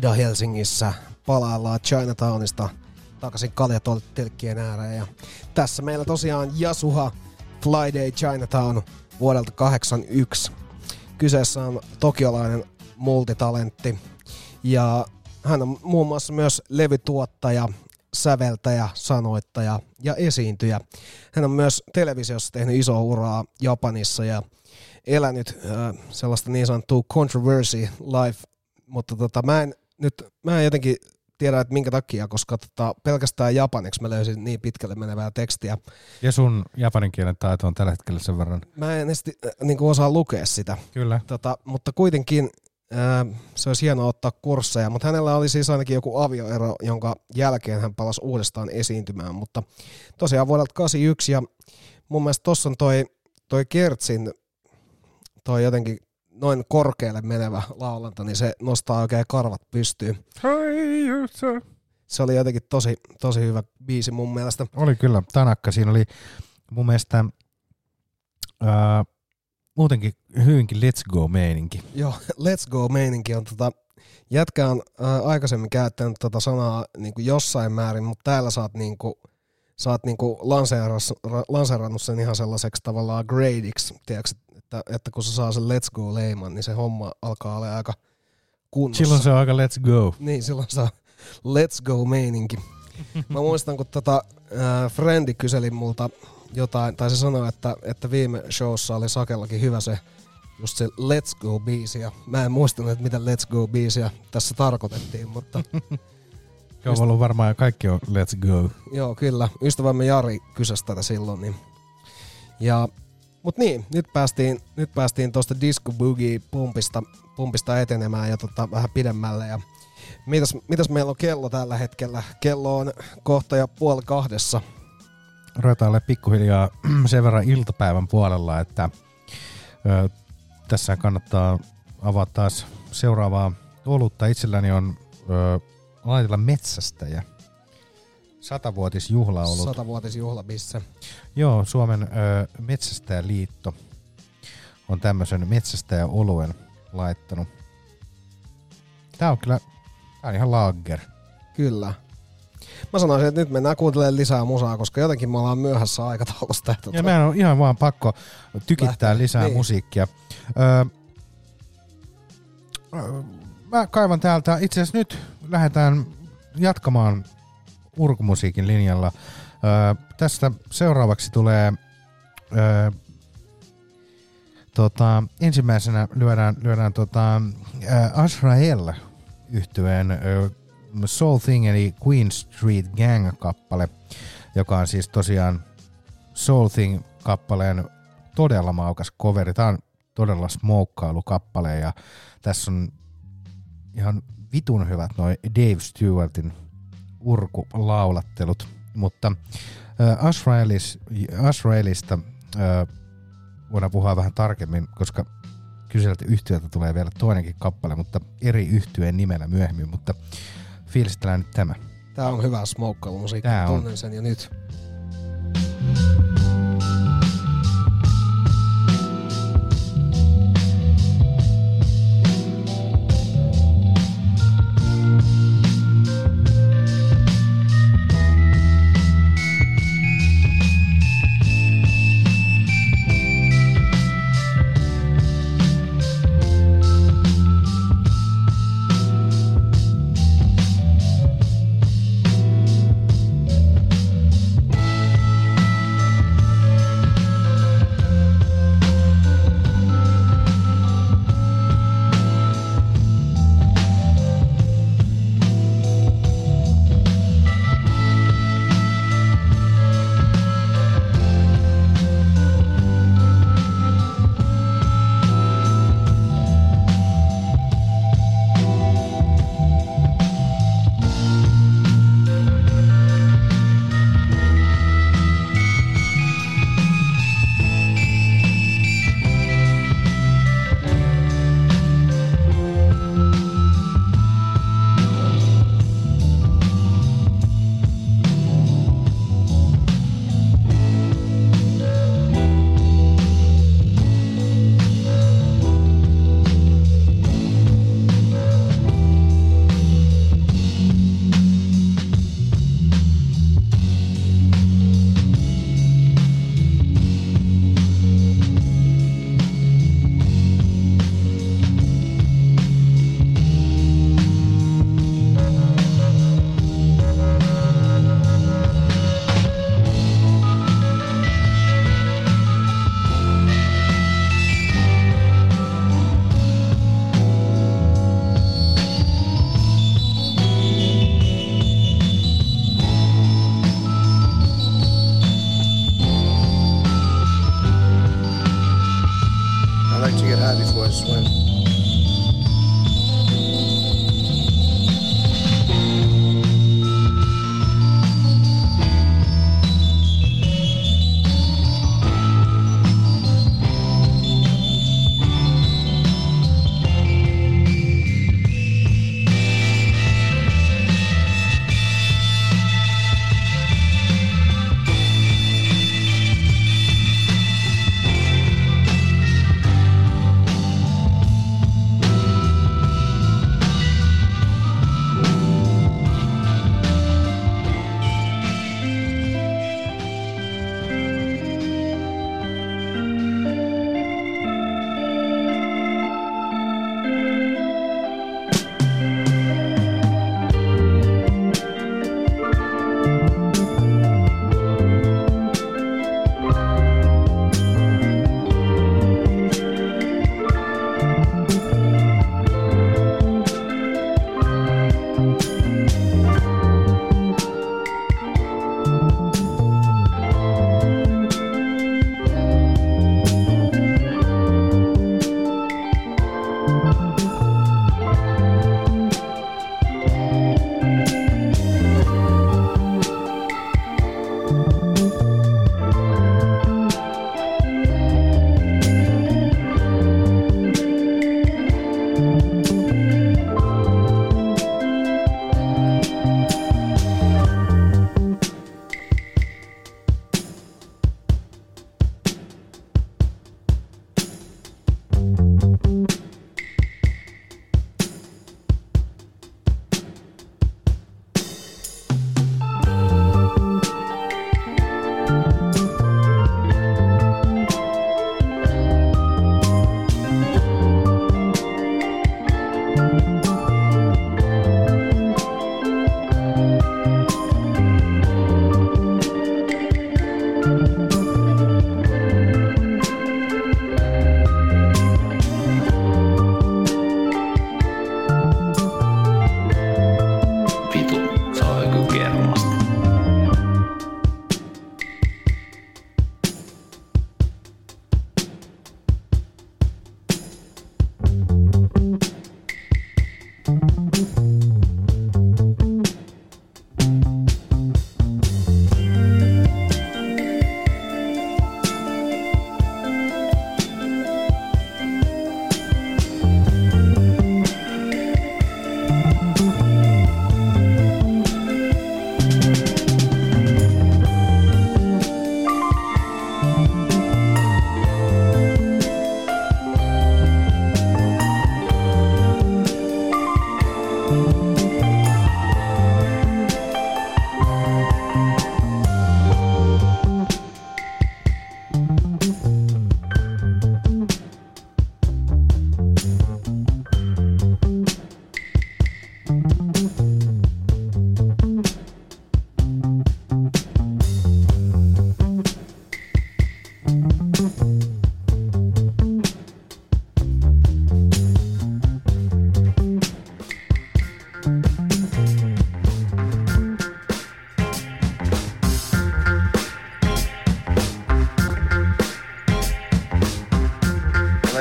Ida-Helsingissä. Palaillaan Chinatownista takaisin Kaljatolttelkkien ääreen. Ja tässä meillä tosiaan Yasuha Flyday Chinatown vuodelta 81. Kyseessä on tokiolainen multitalentti ja hän on muun muassa myös levytuottaja, säveltäjä, sanoittaja ja esiintyjä. Hän on myös televisiossa tehnyt isoa uraa Japanissa ja elänyt äh, sellaista niin sanottua controversy life, mutta tota, mä en nyt, mä en jotenkin tiedä, että minkä takia, koska tota, pelkästään japaniksi mä löysin niin pitkälle menevää tekstiä. Ja sun japanin kielen taito on tällä hetkellä sen verran. Mä en edes äh, niin kuin osaa lukea sitä. Kyllä. Tota, mutta kuitenkin ää, se olisi hienoa ottaa kursseja, mutta hänellä oli siis ainakin joku avioero, jonka jälkeen hän palasi uudestaan esiintymään, mutta tosiaan vuodelta 81 ja mun mielestä tossa on toi, toi Kertsin toi jotenkin noin korkealle menevä laulanta, niin se nostaa oikein karvat pystyyn. Se oli jotenkin tosi, tosi hyvä biisi mun mielestä. Oli kyllä, Tanakka. Siinä oli mun mielestä ää, muutenkin hyvinkin let's go meininki. Joo, let's go meininki on tota, jätkä on ää, aikaisemmin käyttänyt tota sanaa niin kuin jossain määrin, mutta täällä sä oot, niin kuin, sä oot niin ra- lanseerannut sen ihan sellaiseksi tavallaan gradiksi, tiedätkö, että, että kun sä saa sen let's go leiman, niin se homma alkaa olla aika kunnossa. Silloin se on aika let's go. Niin, silloin se on let's go meininki. Mä muistan, kun tota, äh, Frendi kyseli multa jotain, tai se sanoi, että, että viime showssa oli Sakellakin hyvä se just se Let's Go-biisi, ja mä en muistanut, että mitä Let's Go-biisiä tässä tarkoitettiin, mutta Joo, ollut varmaan kaikki on let's go. joo, kyllä. Ystävämme Jari kysäsi tätä silloin. Niin. Ja, mut niin, nyt päästiin, nyt päästiin tuosta Disco Boogie pumpista, pumpista etenemään ja tota, vähän pidemmälle. Ja mitäs, mitäs meillä on kello tällä hetkellä? Kello on kohta ja puoli kahdessa. Ruvetaan olemaan pikkuhiljaa sen verran iltapäivän puolella, että ö, tässä kannattaa avata taas seuraavaa olutta. Itselläni on ö, laitella metsästäjä. Satavuotisjuhla ollut. Satavuotisjuhlabisse. Joo, Suomen ö, metsästäjäliitto on tämmöisen metsästäjäoluen laittanut. Tää on kyllä, tää on ihan lager. Kyllä. Mä sanoisin, että nyt mennään kuuntelemaan lisää musaa, koska jotenkin me ollaan myöhässä aikataulusta. Tota, Ja meidän on ihan vaan pakko tykittää Lähteä. lisää Niin. musiikkia. Öö, öö, mä kaivan täältä, itse asiassa nyt lähdetään jatkamaan urkumusiikin linjalla. Öö, tästä seuraavaksi tulee öö, tota, ensimmäisenä lyödään, lyödään tota, ää, Azrael yhtyeen ö, Soul Thing eli Queen Street Gang-kappale, joka on siis tosiaan Soul Thing-kappaleen todella maukas coveri. Tämä on todella smokkailukappale ja tässä on ihan vitun hyvät noin Dave Stewartin urkulaulattelut, mutta äh, Azraelis, Azraelista äh, voidaan puhua vähän tarkemmin, koska kyseiseltä yhtiöltä tulee vielä toinenkin kappale, mutta eri yhtyeen nimellä myöhemmin, mutta fiilistellään nyt tämä. Tää on hyvä smokkailumusiikki, Tää on. tunnen sen jo nyt. Thank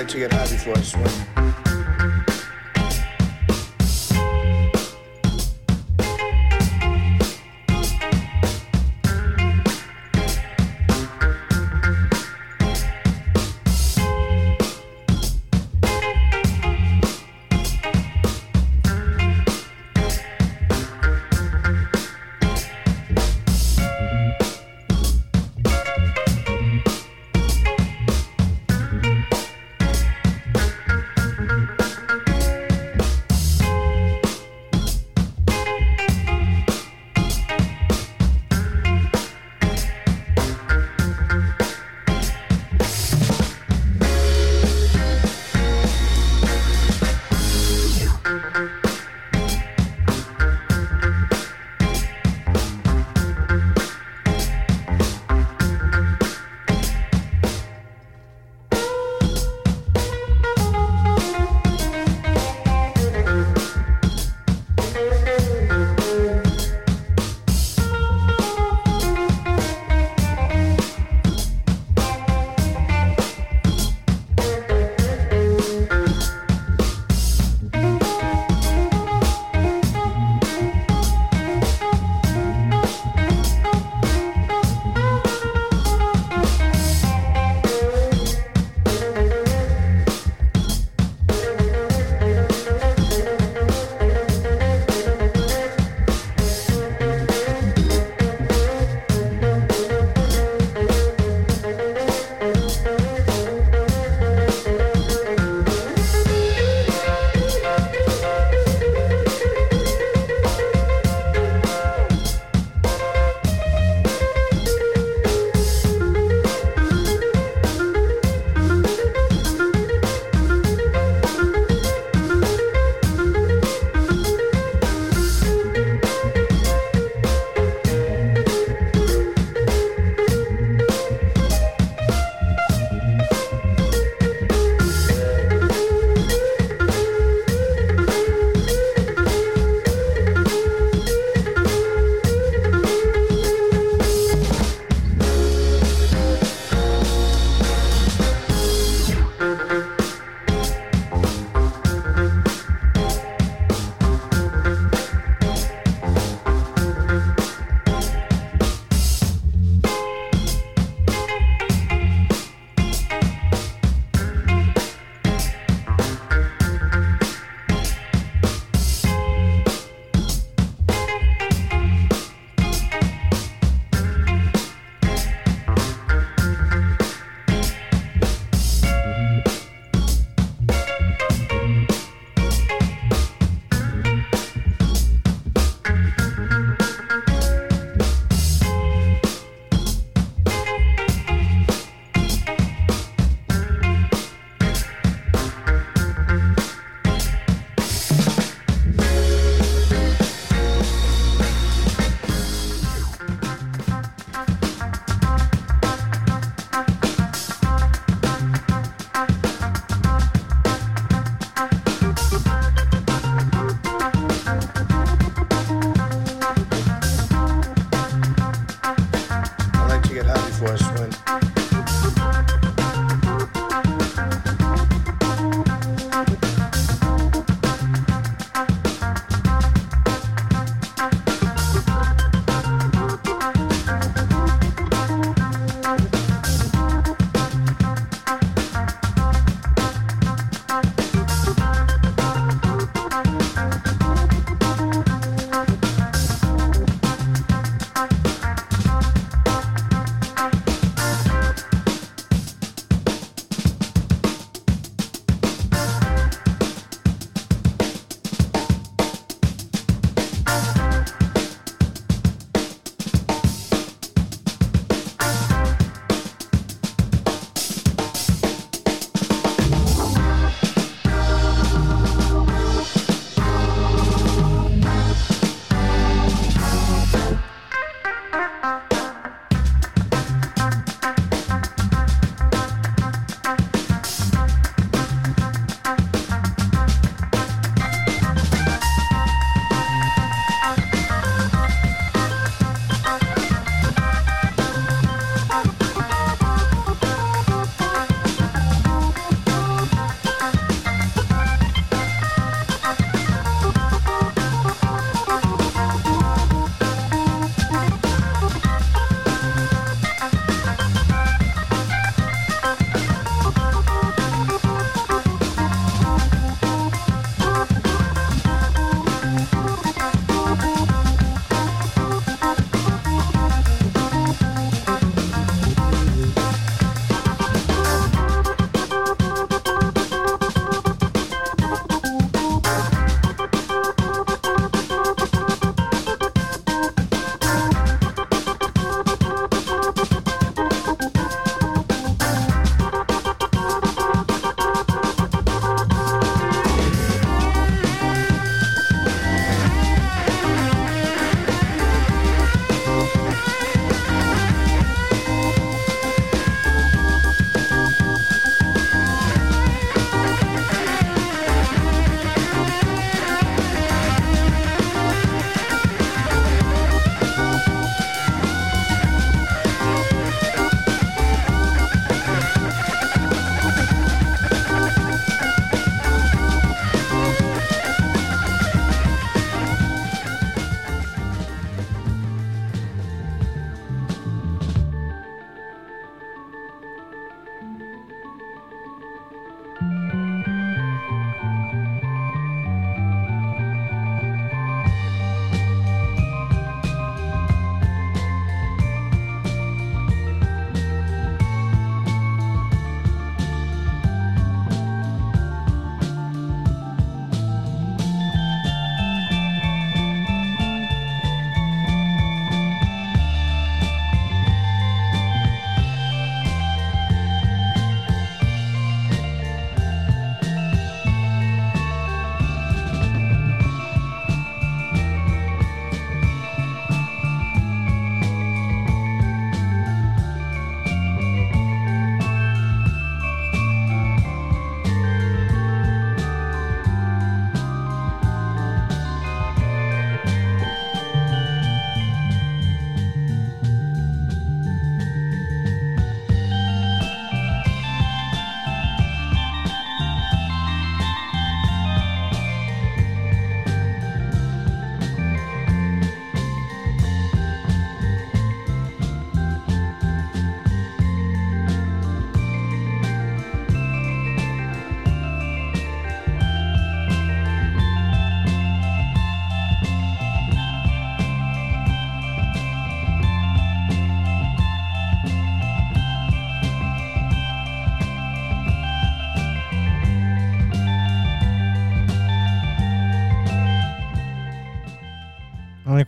to get high before I swim.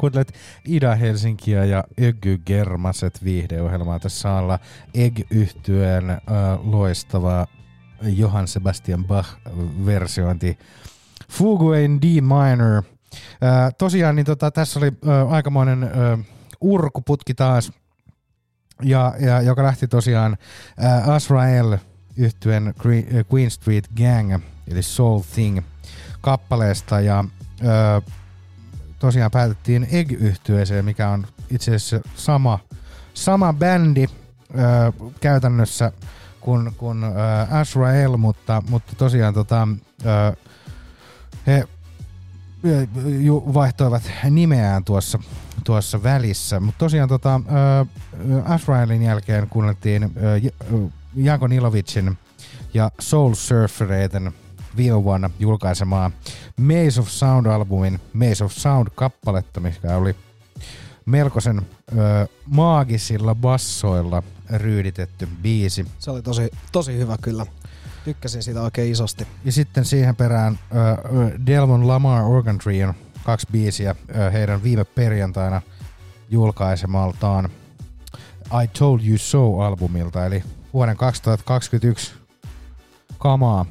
Kuuntelet Ida Helsinkiä ja Öggy Germaset viihdeohjelmaa. Tässä alla egg yhtyeen äh, loistava Johann Sebastian Bach-versiointi Fugue in D minor. Äh, tosiaan niin tota, tässä oli äh, aikamoinen äh, urkuputki taas, ja, ja, joka lähti tosiaan äh, Azrael yhtyen Queen Street Gang, eli Soul Thing kappaleesta, ja äh, tosiaan päätettiin egg yhtyeeseen mikä on itse asiassa sama, sama bändi äh, käytännössä kuin, kuin äh, Azrael, mutta, mutta tosiaan tota, äh, he ju, vaihtoivat nimeään tuossa, tuossa välissä. Mutta tosiaan tota, äh, Azraelin jälkeen kuunneltiin Janko Nilovicin ja Soul Surfereiden viime vuonna julkaisemaa Maze of Sound-albumin Maze of Sound-kappaletta, mikä oli melkoisen ö, maagisilla bassoilla ryyditetty biisi. Se oli tosi, tosi hyvä kyllä. Tykkäsin siitä oikein isosti. Ja sitten siihen perään ö, Delmon Lamar Organ Trion kaksi biisiä ö, heidän viime perjantaina julkaisemaltaan I Told You So-albumilta, eli vuoden 2021 kamaa.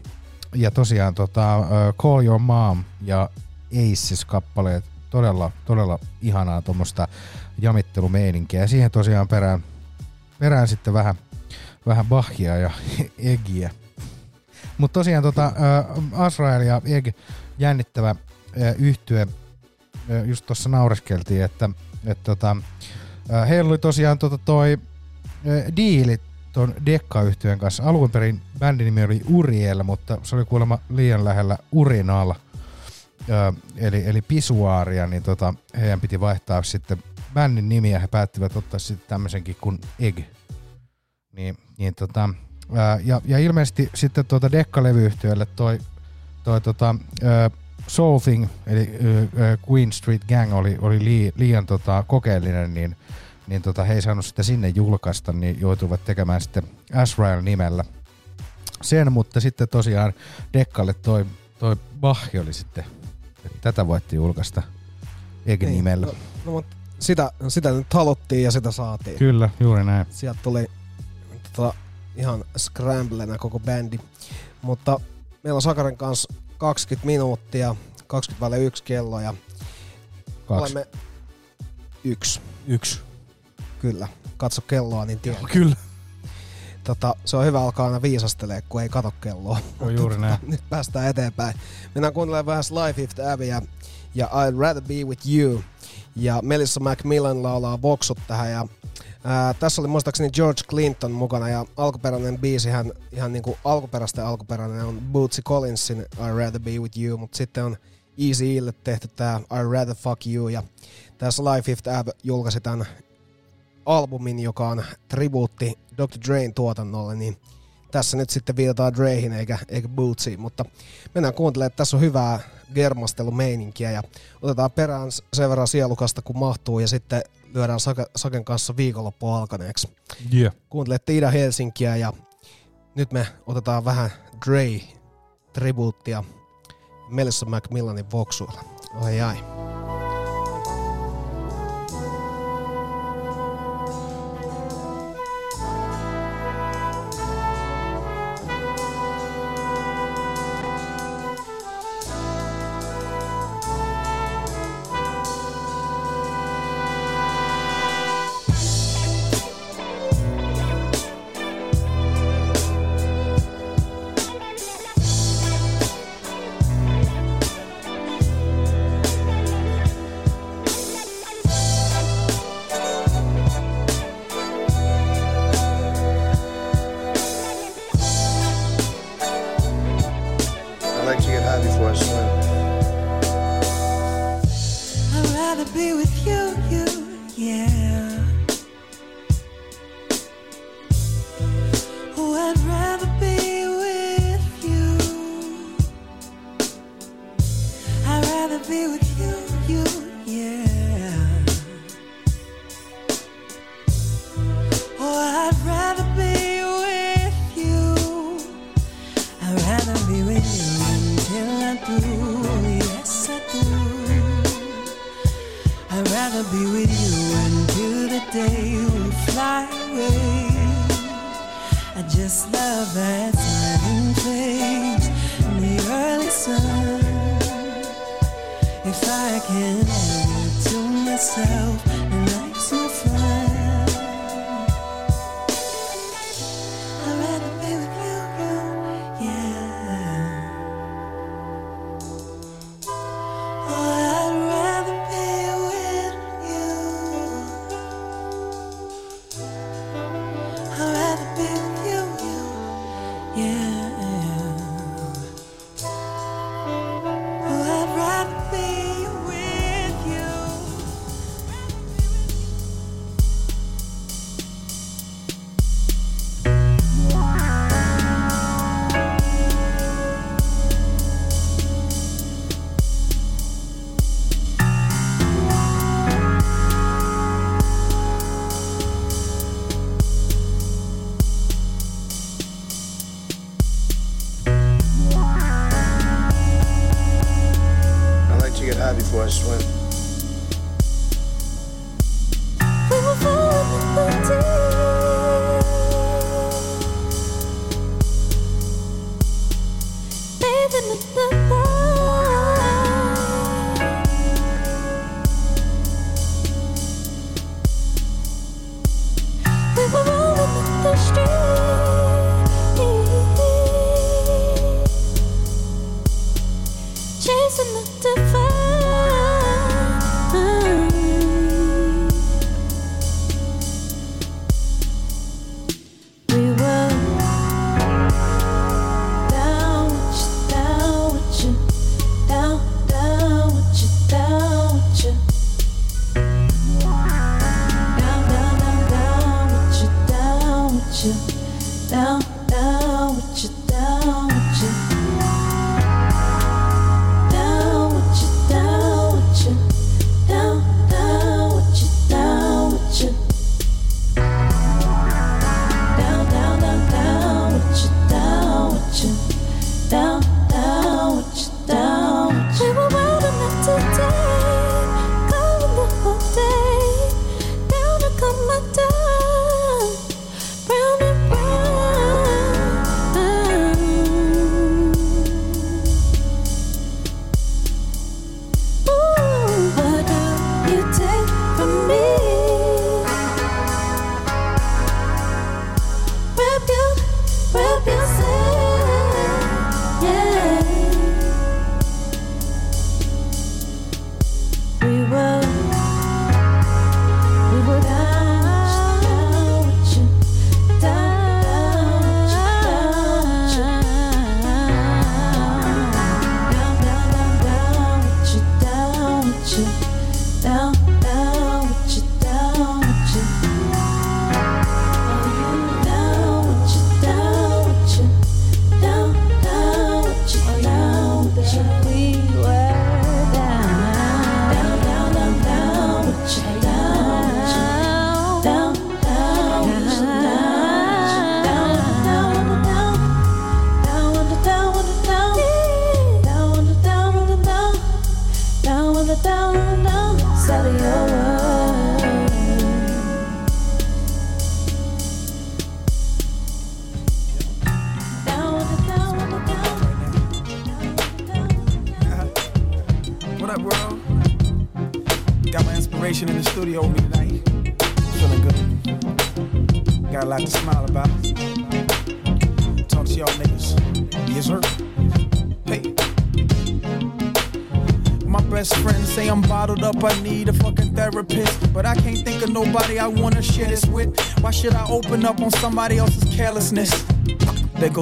Ja tosiaan tota, Call Your Mom ja Aces-kappaleet, todella, todella ihanaa tuommoista jamittelumeininkiä. Ja siihen tosiaan perään, perään sitten vähän, vähän Bachia ja Eggiä. Mutta tosiaan tota, Azrael ja Egg jännittävä yhtye, just tuossa naureskeltiin, että et tota, heillä oli tosiaan tota toi diilit tuon dekka yhtyeen kanssa. Alun perin bändin nimi oli Uriel, mutta se oli kuulemma liian lähellä Urinal, ö, eli, eli pisuaaria, niin tota, heidän piti vaihtaa sitten bändin nimiä. He päättivät ottaa sitten tämmöisenkin kuin Egg. Niin, niin tota, ö, ja, ja, ilmeisesti sitten tuota Dekka-levyyhtiölle toi, toi tota, ö, Soul Thing, eli ö, Queen Street Gang oli, oli lii, liian tota, kokeellinen, niin niin tota, he ei saanut sitä sinne julkaista, niin joutuivat tekemään sitten Azrael nimellä sen, mutta sitten tosiaan Dekkalle toi, toi Bach oli sitten, että tätä voitti julkaista eikä Niin, nimellä. No, no, mutta sitä, sitä nyt haluttiin ja sitä saatiin. Kyllä, juuri näin. Sieltä tuli tota, ihan scramblenä koko bändi. Mutta meillä on Sakarin kanssa 20 minuuttia, 20 väliä yksi kello ja Kaksi. olemme yksi. Yksi. Kyllä. Katso kelloa, niin tiedät. Kyllä. Tota, se on hyvä alkaa aina viisastelee, kun ei kato kelloa. On juuri näin. Nyt päästään eteenpäin. Mennään kuuntelemaan vähän Sly Fifth Abbeyä ja I'd Rather Be With You. Ja Melissa Macmillan laulaa voksut tähän ja Ää, tässä oli muistaakseni George Clinton mukana ja alkuperäinen biisihän ihan niinku alkuperäistä alkuperäinen on Bootsy Collinsin I'd Rather Be With You, mutta sitten on Easy Ille tehty tää I'd Rather Fuck You ja tässä Live Fifth Ab julkaisi tämän albumin, joka on tribuutti Dr. Drain tuotannolle, niin tässä nyt sitten viitataan Dreihin eikä, eikä Bootsiin, mutta mennään kuuntelemaan, että tässä on hyvää germastelumeininkiä ja otetaan perään sen verran sielukasta kun mahtuu ja sitten lyödään Sake, Saken kanssa viikonloppu alkaneeksi. Yeah. Kuuntelette Ida Helsinkiä ja nyt me otetaan vähän Dre tribuuttia Melissa Macmillanin voksuilla. Oi ai.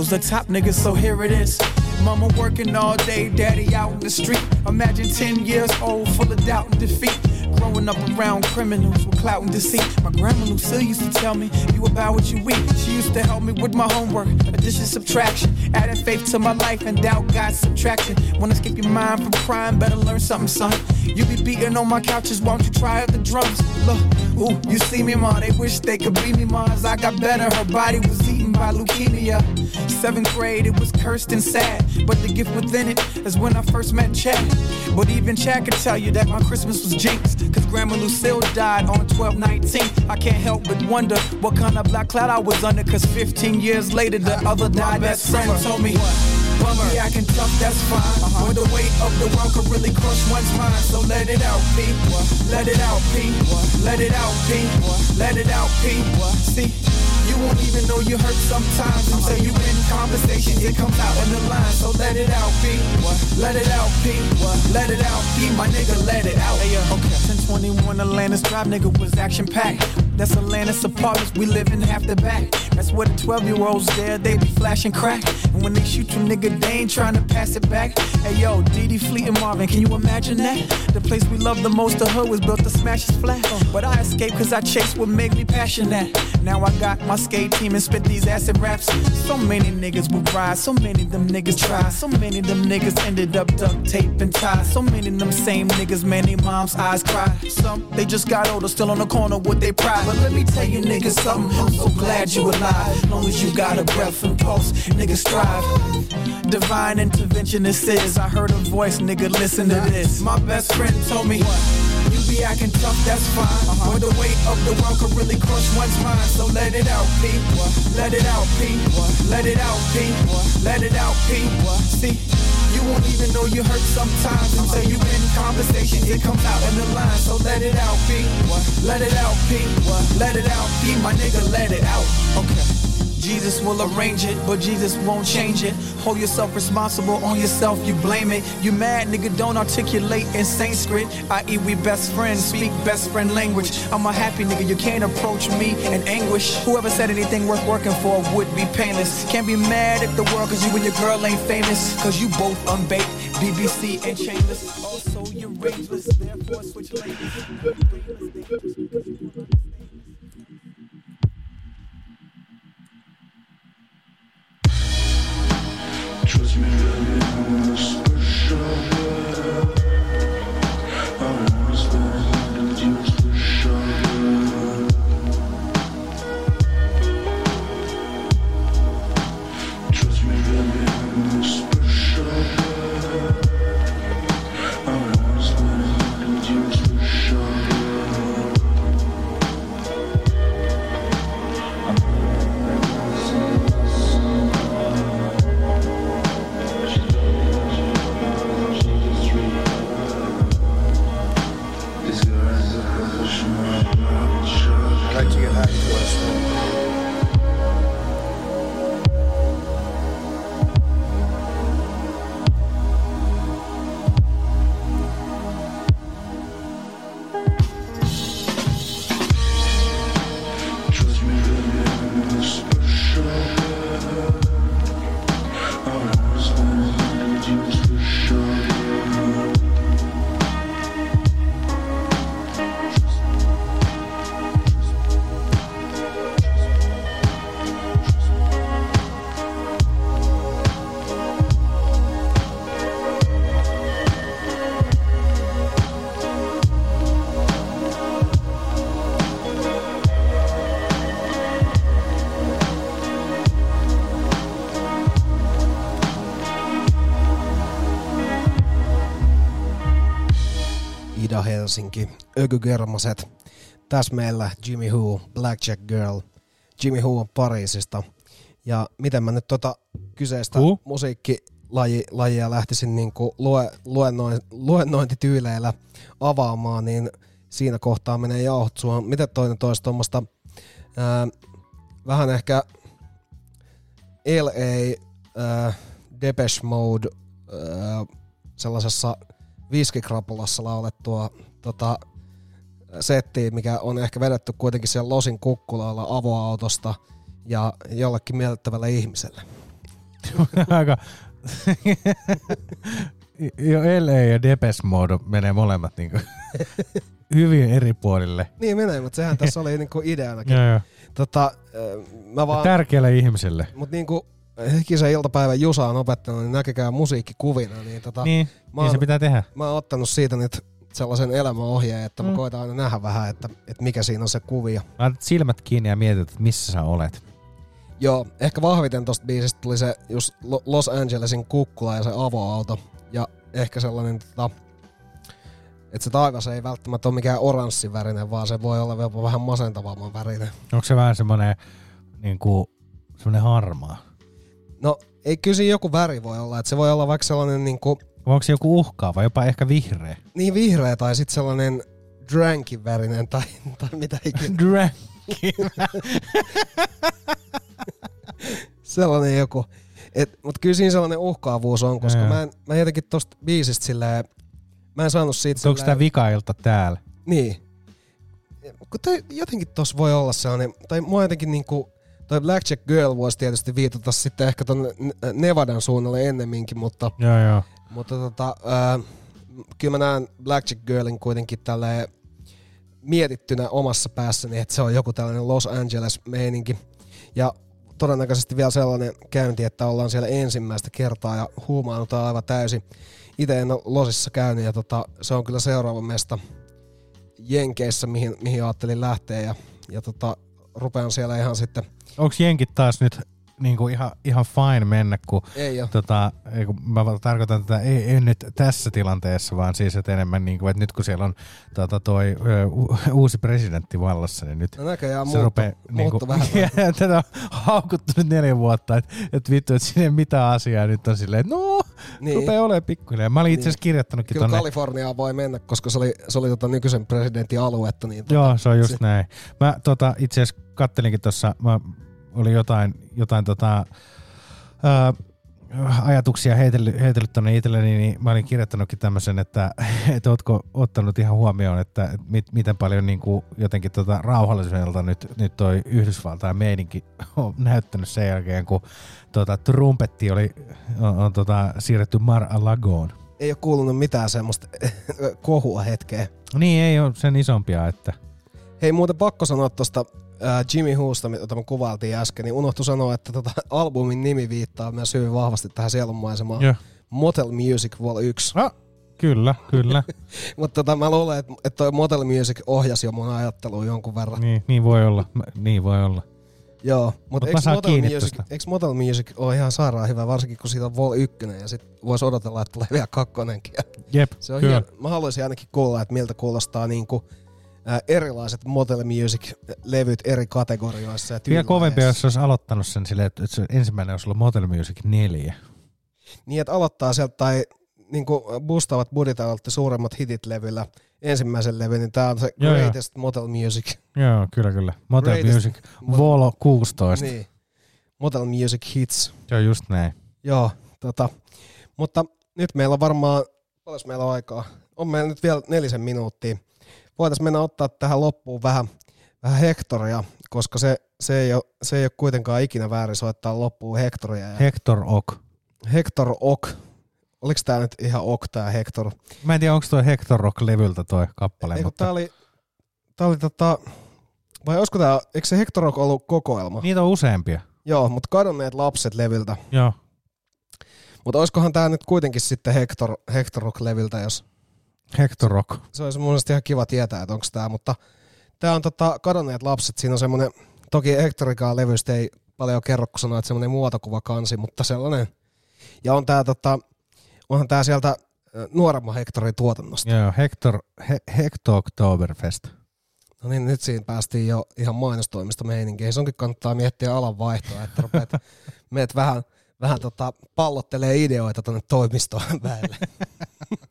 The top nigga? So here it is. Mama working all day, daddy out in the street. Imagine 10 years old, full of doubt and defeat. Growing up around criminals with clout and deceit. My grandma Lucille used to tell me, You about what you eat. She used to help me with my homework, addition, subtraction. Added faith to my life and doubt got subtraction. Wanna skip your mind from crime, better learn something, son. You be beating on my couches, won't you try the drums? Look, ooh, you see me, ma, they wish they could be me, ma. I got better, her body was eaten by leukemia. Seventh grade, it was cursed and sad, but the gift within it is when I first met Chad. But even Chad could tell you that my Christmas was jinxed, cause Grandma Lucille died on 12-19. I can't help but wonder what kind of black cloud I was under, cause 15 years later, the other died that summer. Told me, Bummer, yeah, I can tough, that's fine. When the weight of the world could really crush one's mind. So let it out, P. Let it out, P. Let it out, P. Let it out, P. See, you won't even know you hurt sometimes until you in conversation. It comes out in the line. So let it out, P. Let it out, P. Let it out, P. My nigga, let it out. Okay. 1021 Atlantis Drive, nigga, was action packed. That's Atlantis apartments, we live in half the back. That's where the 12 year olds there, they be flashing crack. And when they shoot you, nigga, they ain't trying to pass it back. Hey yo, DD Fleet and Marvin, can you imagine that? The place we love the most, the hood was built to smash his flat. But I escaped cause I chased what made me passionate. Now I got my skate team and spit these acid raps. So many niggas will rise, so many them niggas try. So many them niggas ended up duct tape and tie. So many them same niggas, man, they mom's eyes cry. Some, they just got older, still on the corner with their pride. But let me tell you niggas something, I'm so glad you alive. Long as you got a breath and pulse, niggas strive. Divine intervention this is. I heard a voice, nigga, listen to this. My best friend told me, you be acting tough, that's fine. Uh-huh. When the weight of the world could really crush one's mind. So let it out, P. Let it out, P. Let it out, P. Let it out, P. See, you won't even know you hurt sometimes until you in conversation. It comes out in the line. So let it out, P. Let it out, P. Let it out, P. My nigga, let it out. Okay. Jesus will arrange it, but Jesus won't change it. Hold yourself responsible on yourself, you blame it. You mad, nigga, don't articulate in Sanskrit. I.e., we best friends, speak best friend language. I'm a happy nigga, you can't approach me in anguish. Whoever said anything worth working for would be painless. Can't be mad at the world cause you and your girl ain't famous. Cause you both unbaked, BBC and chainless. Also, you're rangeless, therefore switch lanes. Christ. Helsinki, Ökygermaset. Tässä meillä Jimmy Who, Blackjack Girl. Jimmy Who on Pariisista. Ja miten mä nyt tota kyseistä Who? musiikkilajia lähtisin niinku lue, luennoin, luennointityyleillä avaamaan, niin siinä kohtaa menee jauhot sua. Miten toinen toista tuommoista vähän ehkä LA ää, Depeche Mode ää, sellaisessa viskikrapulassa laulettua tota, settiä, mikä on ehkä vedetty kuitenkin siellä Losin kukkulalla avoautosta ja jollekin miellyttävälle ihmiselle. Aika... jo LA ja Depes Mode menee molemmat niinku hyvin eri puolille. Niin menee, mutta sehän tässä oli niinku ideanakin. Joo, joo. Tota, mä vaan, Tärkeälle ihmiselle. Mutta niinku hikisen iltapäivän Jusa on opettanut, niin näkekää musiikkikuvina. Niin, tota, Niin, mä niin se oon- pitää tehdä. Mä oon ottanut siitä nyt sellaisen elämäohjeen, että mä Mm. koitan aina nähdä vähän, että, että mikä siinä on se kuvio. Laitat silmät kiinni ja mietit, että missä sä olet. Joo, ehkä vahviten tosta biisistä tuli se just Lo- Los Angelesin kukkula ja se avoauto. Ja ehkä sellainen, tota, että se taivas ei välttämättä ole mikään oranssivärinen, vaan se voi olla jopa vähän masentavamman värinen. Onko se vähän semmoinen niin kuin, semmoinen harmaa? No, ei kyllä siinä joku väri voi olla, että se voi olla vaikka sellainen niin kuin, onko se joku uhkaava, jopa ehkä vihreä? niin vihreä tai sitten sellainen drankin värinen tai, tai mitä ikinä. Drankin sellainen joku. Et, mut kyllä siinä sellainen uhkaavuus on, koska mä en, mä jotenkin tosta biisistä silleen, mä en saanut siitä Onko tämä vikailta täällä? Niin. Kun toi, jotenkin tossa voi olla sellainen, tai mua jotenkin niinku, toi Blackjack Girl voisi tietysti viitata sitten ehkä ton Nevadan suunnalle ennemminkin, mutta, Joo, joo. Mutta tota, ää, kyllä mä näen Blackjack Girlin kuitenkin tälleen mietittynä omassa päässäni, että se on joku tällainen Los Angeles-meininki. Ja todennäköisesti vielä sellainen käynti, että ollaan siellä ensimmäistä kertaa ja huumaanutaan aivan täysin. Itse en ole Losissa käynyt ja tota, se on kyllä seuraava mesta Jenkeissä, mihin, mihin ajattelin lähteä ja, ja tota, rupean siellä ihan sitten Onko jenkit taas nyt niinku ihan, ihan fine mennä, kun, Ei tota, kun mä tarkoitan tätä, ei, ei nyt tässä tilanteessa, vaan siis että enemmän niinku, että nyt kun siellä on tota, toi ö, uusi presidentti vallassa, niin nyt No näköjään se muuttu- rupeaa niinku, muuttu vähän. tätä on haukuttu nyt neljä vuotta, että et vittu, että siinä ei mitään asiaa, nyt on silleen, että no, Niin. niin. rupeaa olemaan pikkuhiljaa. Mä olin itse asiassa kirjoittanutkin Kyllä tonne. Kaliforniaan voi mennä, koska se oli, se oli tota nykyisen presidentin aluetta. Niin tota, Joo, se on just se- näin. Mä tota, itse asiassa kattelinkin tuossa, mä oli jotain, jotain tota, ää, ajatuksia heitellyt, heitellyt tonne itselleni, niin mä olin kirjoittanutkin tämmöisen, että, että ootko ottanut ihan huomioon, että mit, miten paljon niin kuin jotenkin tota rauhalliselta nyt, nyt toi Yhdysvaltain meininki on näyttänyt sen jälkeen, kun tota, trumpetti oli, on, on tota, siirretty Mar-a-Lagoon. Ei ole kuulunut mitään semmoista kohua hetkeä. Niin, ei ole sen isompia, että Hei, muuten pakko sanoa tuosta äh, Jimmy Whosta, jota me kuvailtiin äsken, niin unohtu sanoa, että tota, albumin nimi viittaa myös hyvin vahvasti tähän sielunmaisemaan. Joo. Motel Music Vol 1. Ah, kyllä, kyllä. Mutta tota, mä luulen, että, että toi Motel Music ohjasi jo mun ajattelua jonkun verran. niin, niin voi olla, Mä- niin voi olla. Joo, mutta Mut eikö, Motel Music, eikö Motel Music ole ihan sairaan hyvä, varsinkin kun siitä on Vol 1 ja sit voisi odotella, että tulee vielä kakkonenkin. Jep, Se on kyllä. hieno. Mä haluaisin ainakin kuulla, että miltä kuulostaa niinku, ää, erilaiset Motel Music-levyt eri kategorioissa. Ja Vielä kovempi, jos olisi aloittanut sen silleen, että se ensimmäinen olisi ollut Motel Music 4. Niin, että aloittaa sieltä tai niinku boostavat budjetit otti suuremmat hitit levyllä ensimmäisen levyn, niin tää on se Joo, joo. Greatest Motel Music. Joo, kyllä, kyllä. Motel Greatest Music Volo 16. Niin. Motel Music Hits. On just näin. Joo, tota, mutta nyt meillä on varmaan, paljon meillä on aikaa? On meillä nyt vielä nelisen minuuttia. Voitaisiin mennä ottaa tähän loppuun vähän, vähän Hektoria, koska se, se, ei ole, se ei ole kuitenkaan ikinä väärin soittaa loppuun Hektoria. Ja Hector Ok. Hector Ok. Oliko tää nyt ihan Ok tää Hector? Mä en tiedä, onko toi Hector Rock-levyltä toi kappale, Eikö mutta tää oli, tää oli tota, vai olisiko tää, eikö se Hector Ok ollut kokoelma? niitä on useampia. Joo, mutta kadonneet lapset levyltä. Joo. Mutta olisikohan tää nyt kuitenkin sitten Hector, Hector Rock-levyltä, jos Hector Rock. se olisi mun mielestä ihan kiva tietää, että onko tämä, mutta tämä on tota, kadonneet lapset, siinä on semmoinen, toki Hectorikaan levystä ei paljon kerro, kun sanoit, että semmoinen muotokuvakansi, mutta sellainen, ja on tää tota, onhan tää sieltä nuoremman Hectorin tuotannosta. Joo, Hector, He, Hector Oktoberfest. No niin, nyt siinä päästiin jo ihan mainostoimista meininkiin. Se onkin kannattaa miettiä alan vaihtoa, että rupeat, meet vähän, vähän tota, pallottelee ideoita tonne toimistoon väelle.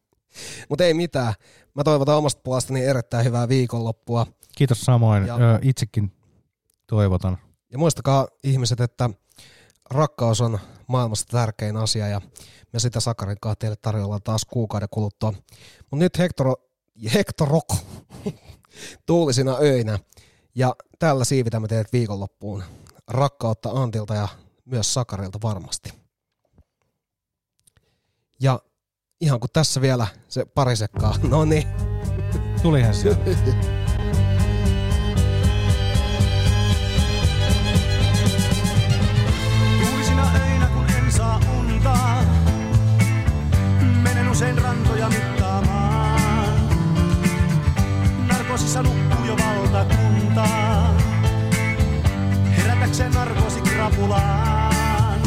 Mutta ei mitään. Mä toivotan omasta puolestani erittäin hyvää viikonloppua. Kiitos samoin. Ja- Ö, itsekin toivotan. Ja muistakaa ihmiset, että rakkaus on maailmassa tärkein asia ja me sitä Sakarin kanssa teille tarjolla taas kuukauden kuluttua. Mutta nyt Hector, Hector Rock tuulisina öinä ja tällä siivitämme teidät viikonloppuun. Rakkautta Antilta ja myös Sakarilta varmasti. Ja ihan kun tässä vielä se pari sekkaa, no niin. Tulihan se. Tuulisina öinä kun en saa unta, menen usein rantoja mittaamaan. Narkosissa nukkuu jo valtakunta, herätäkseen narkosi krapula. Kuopulaan.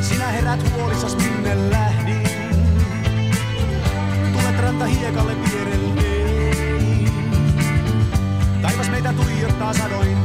Sinä herät huolisas minne lähdin. Tulet rantahiekalle vierelleen. Taivas meitä tuijottaa sadoin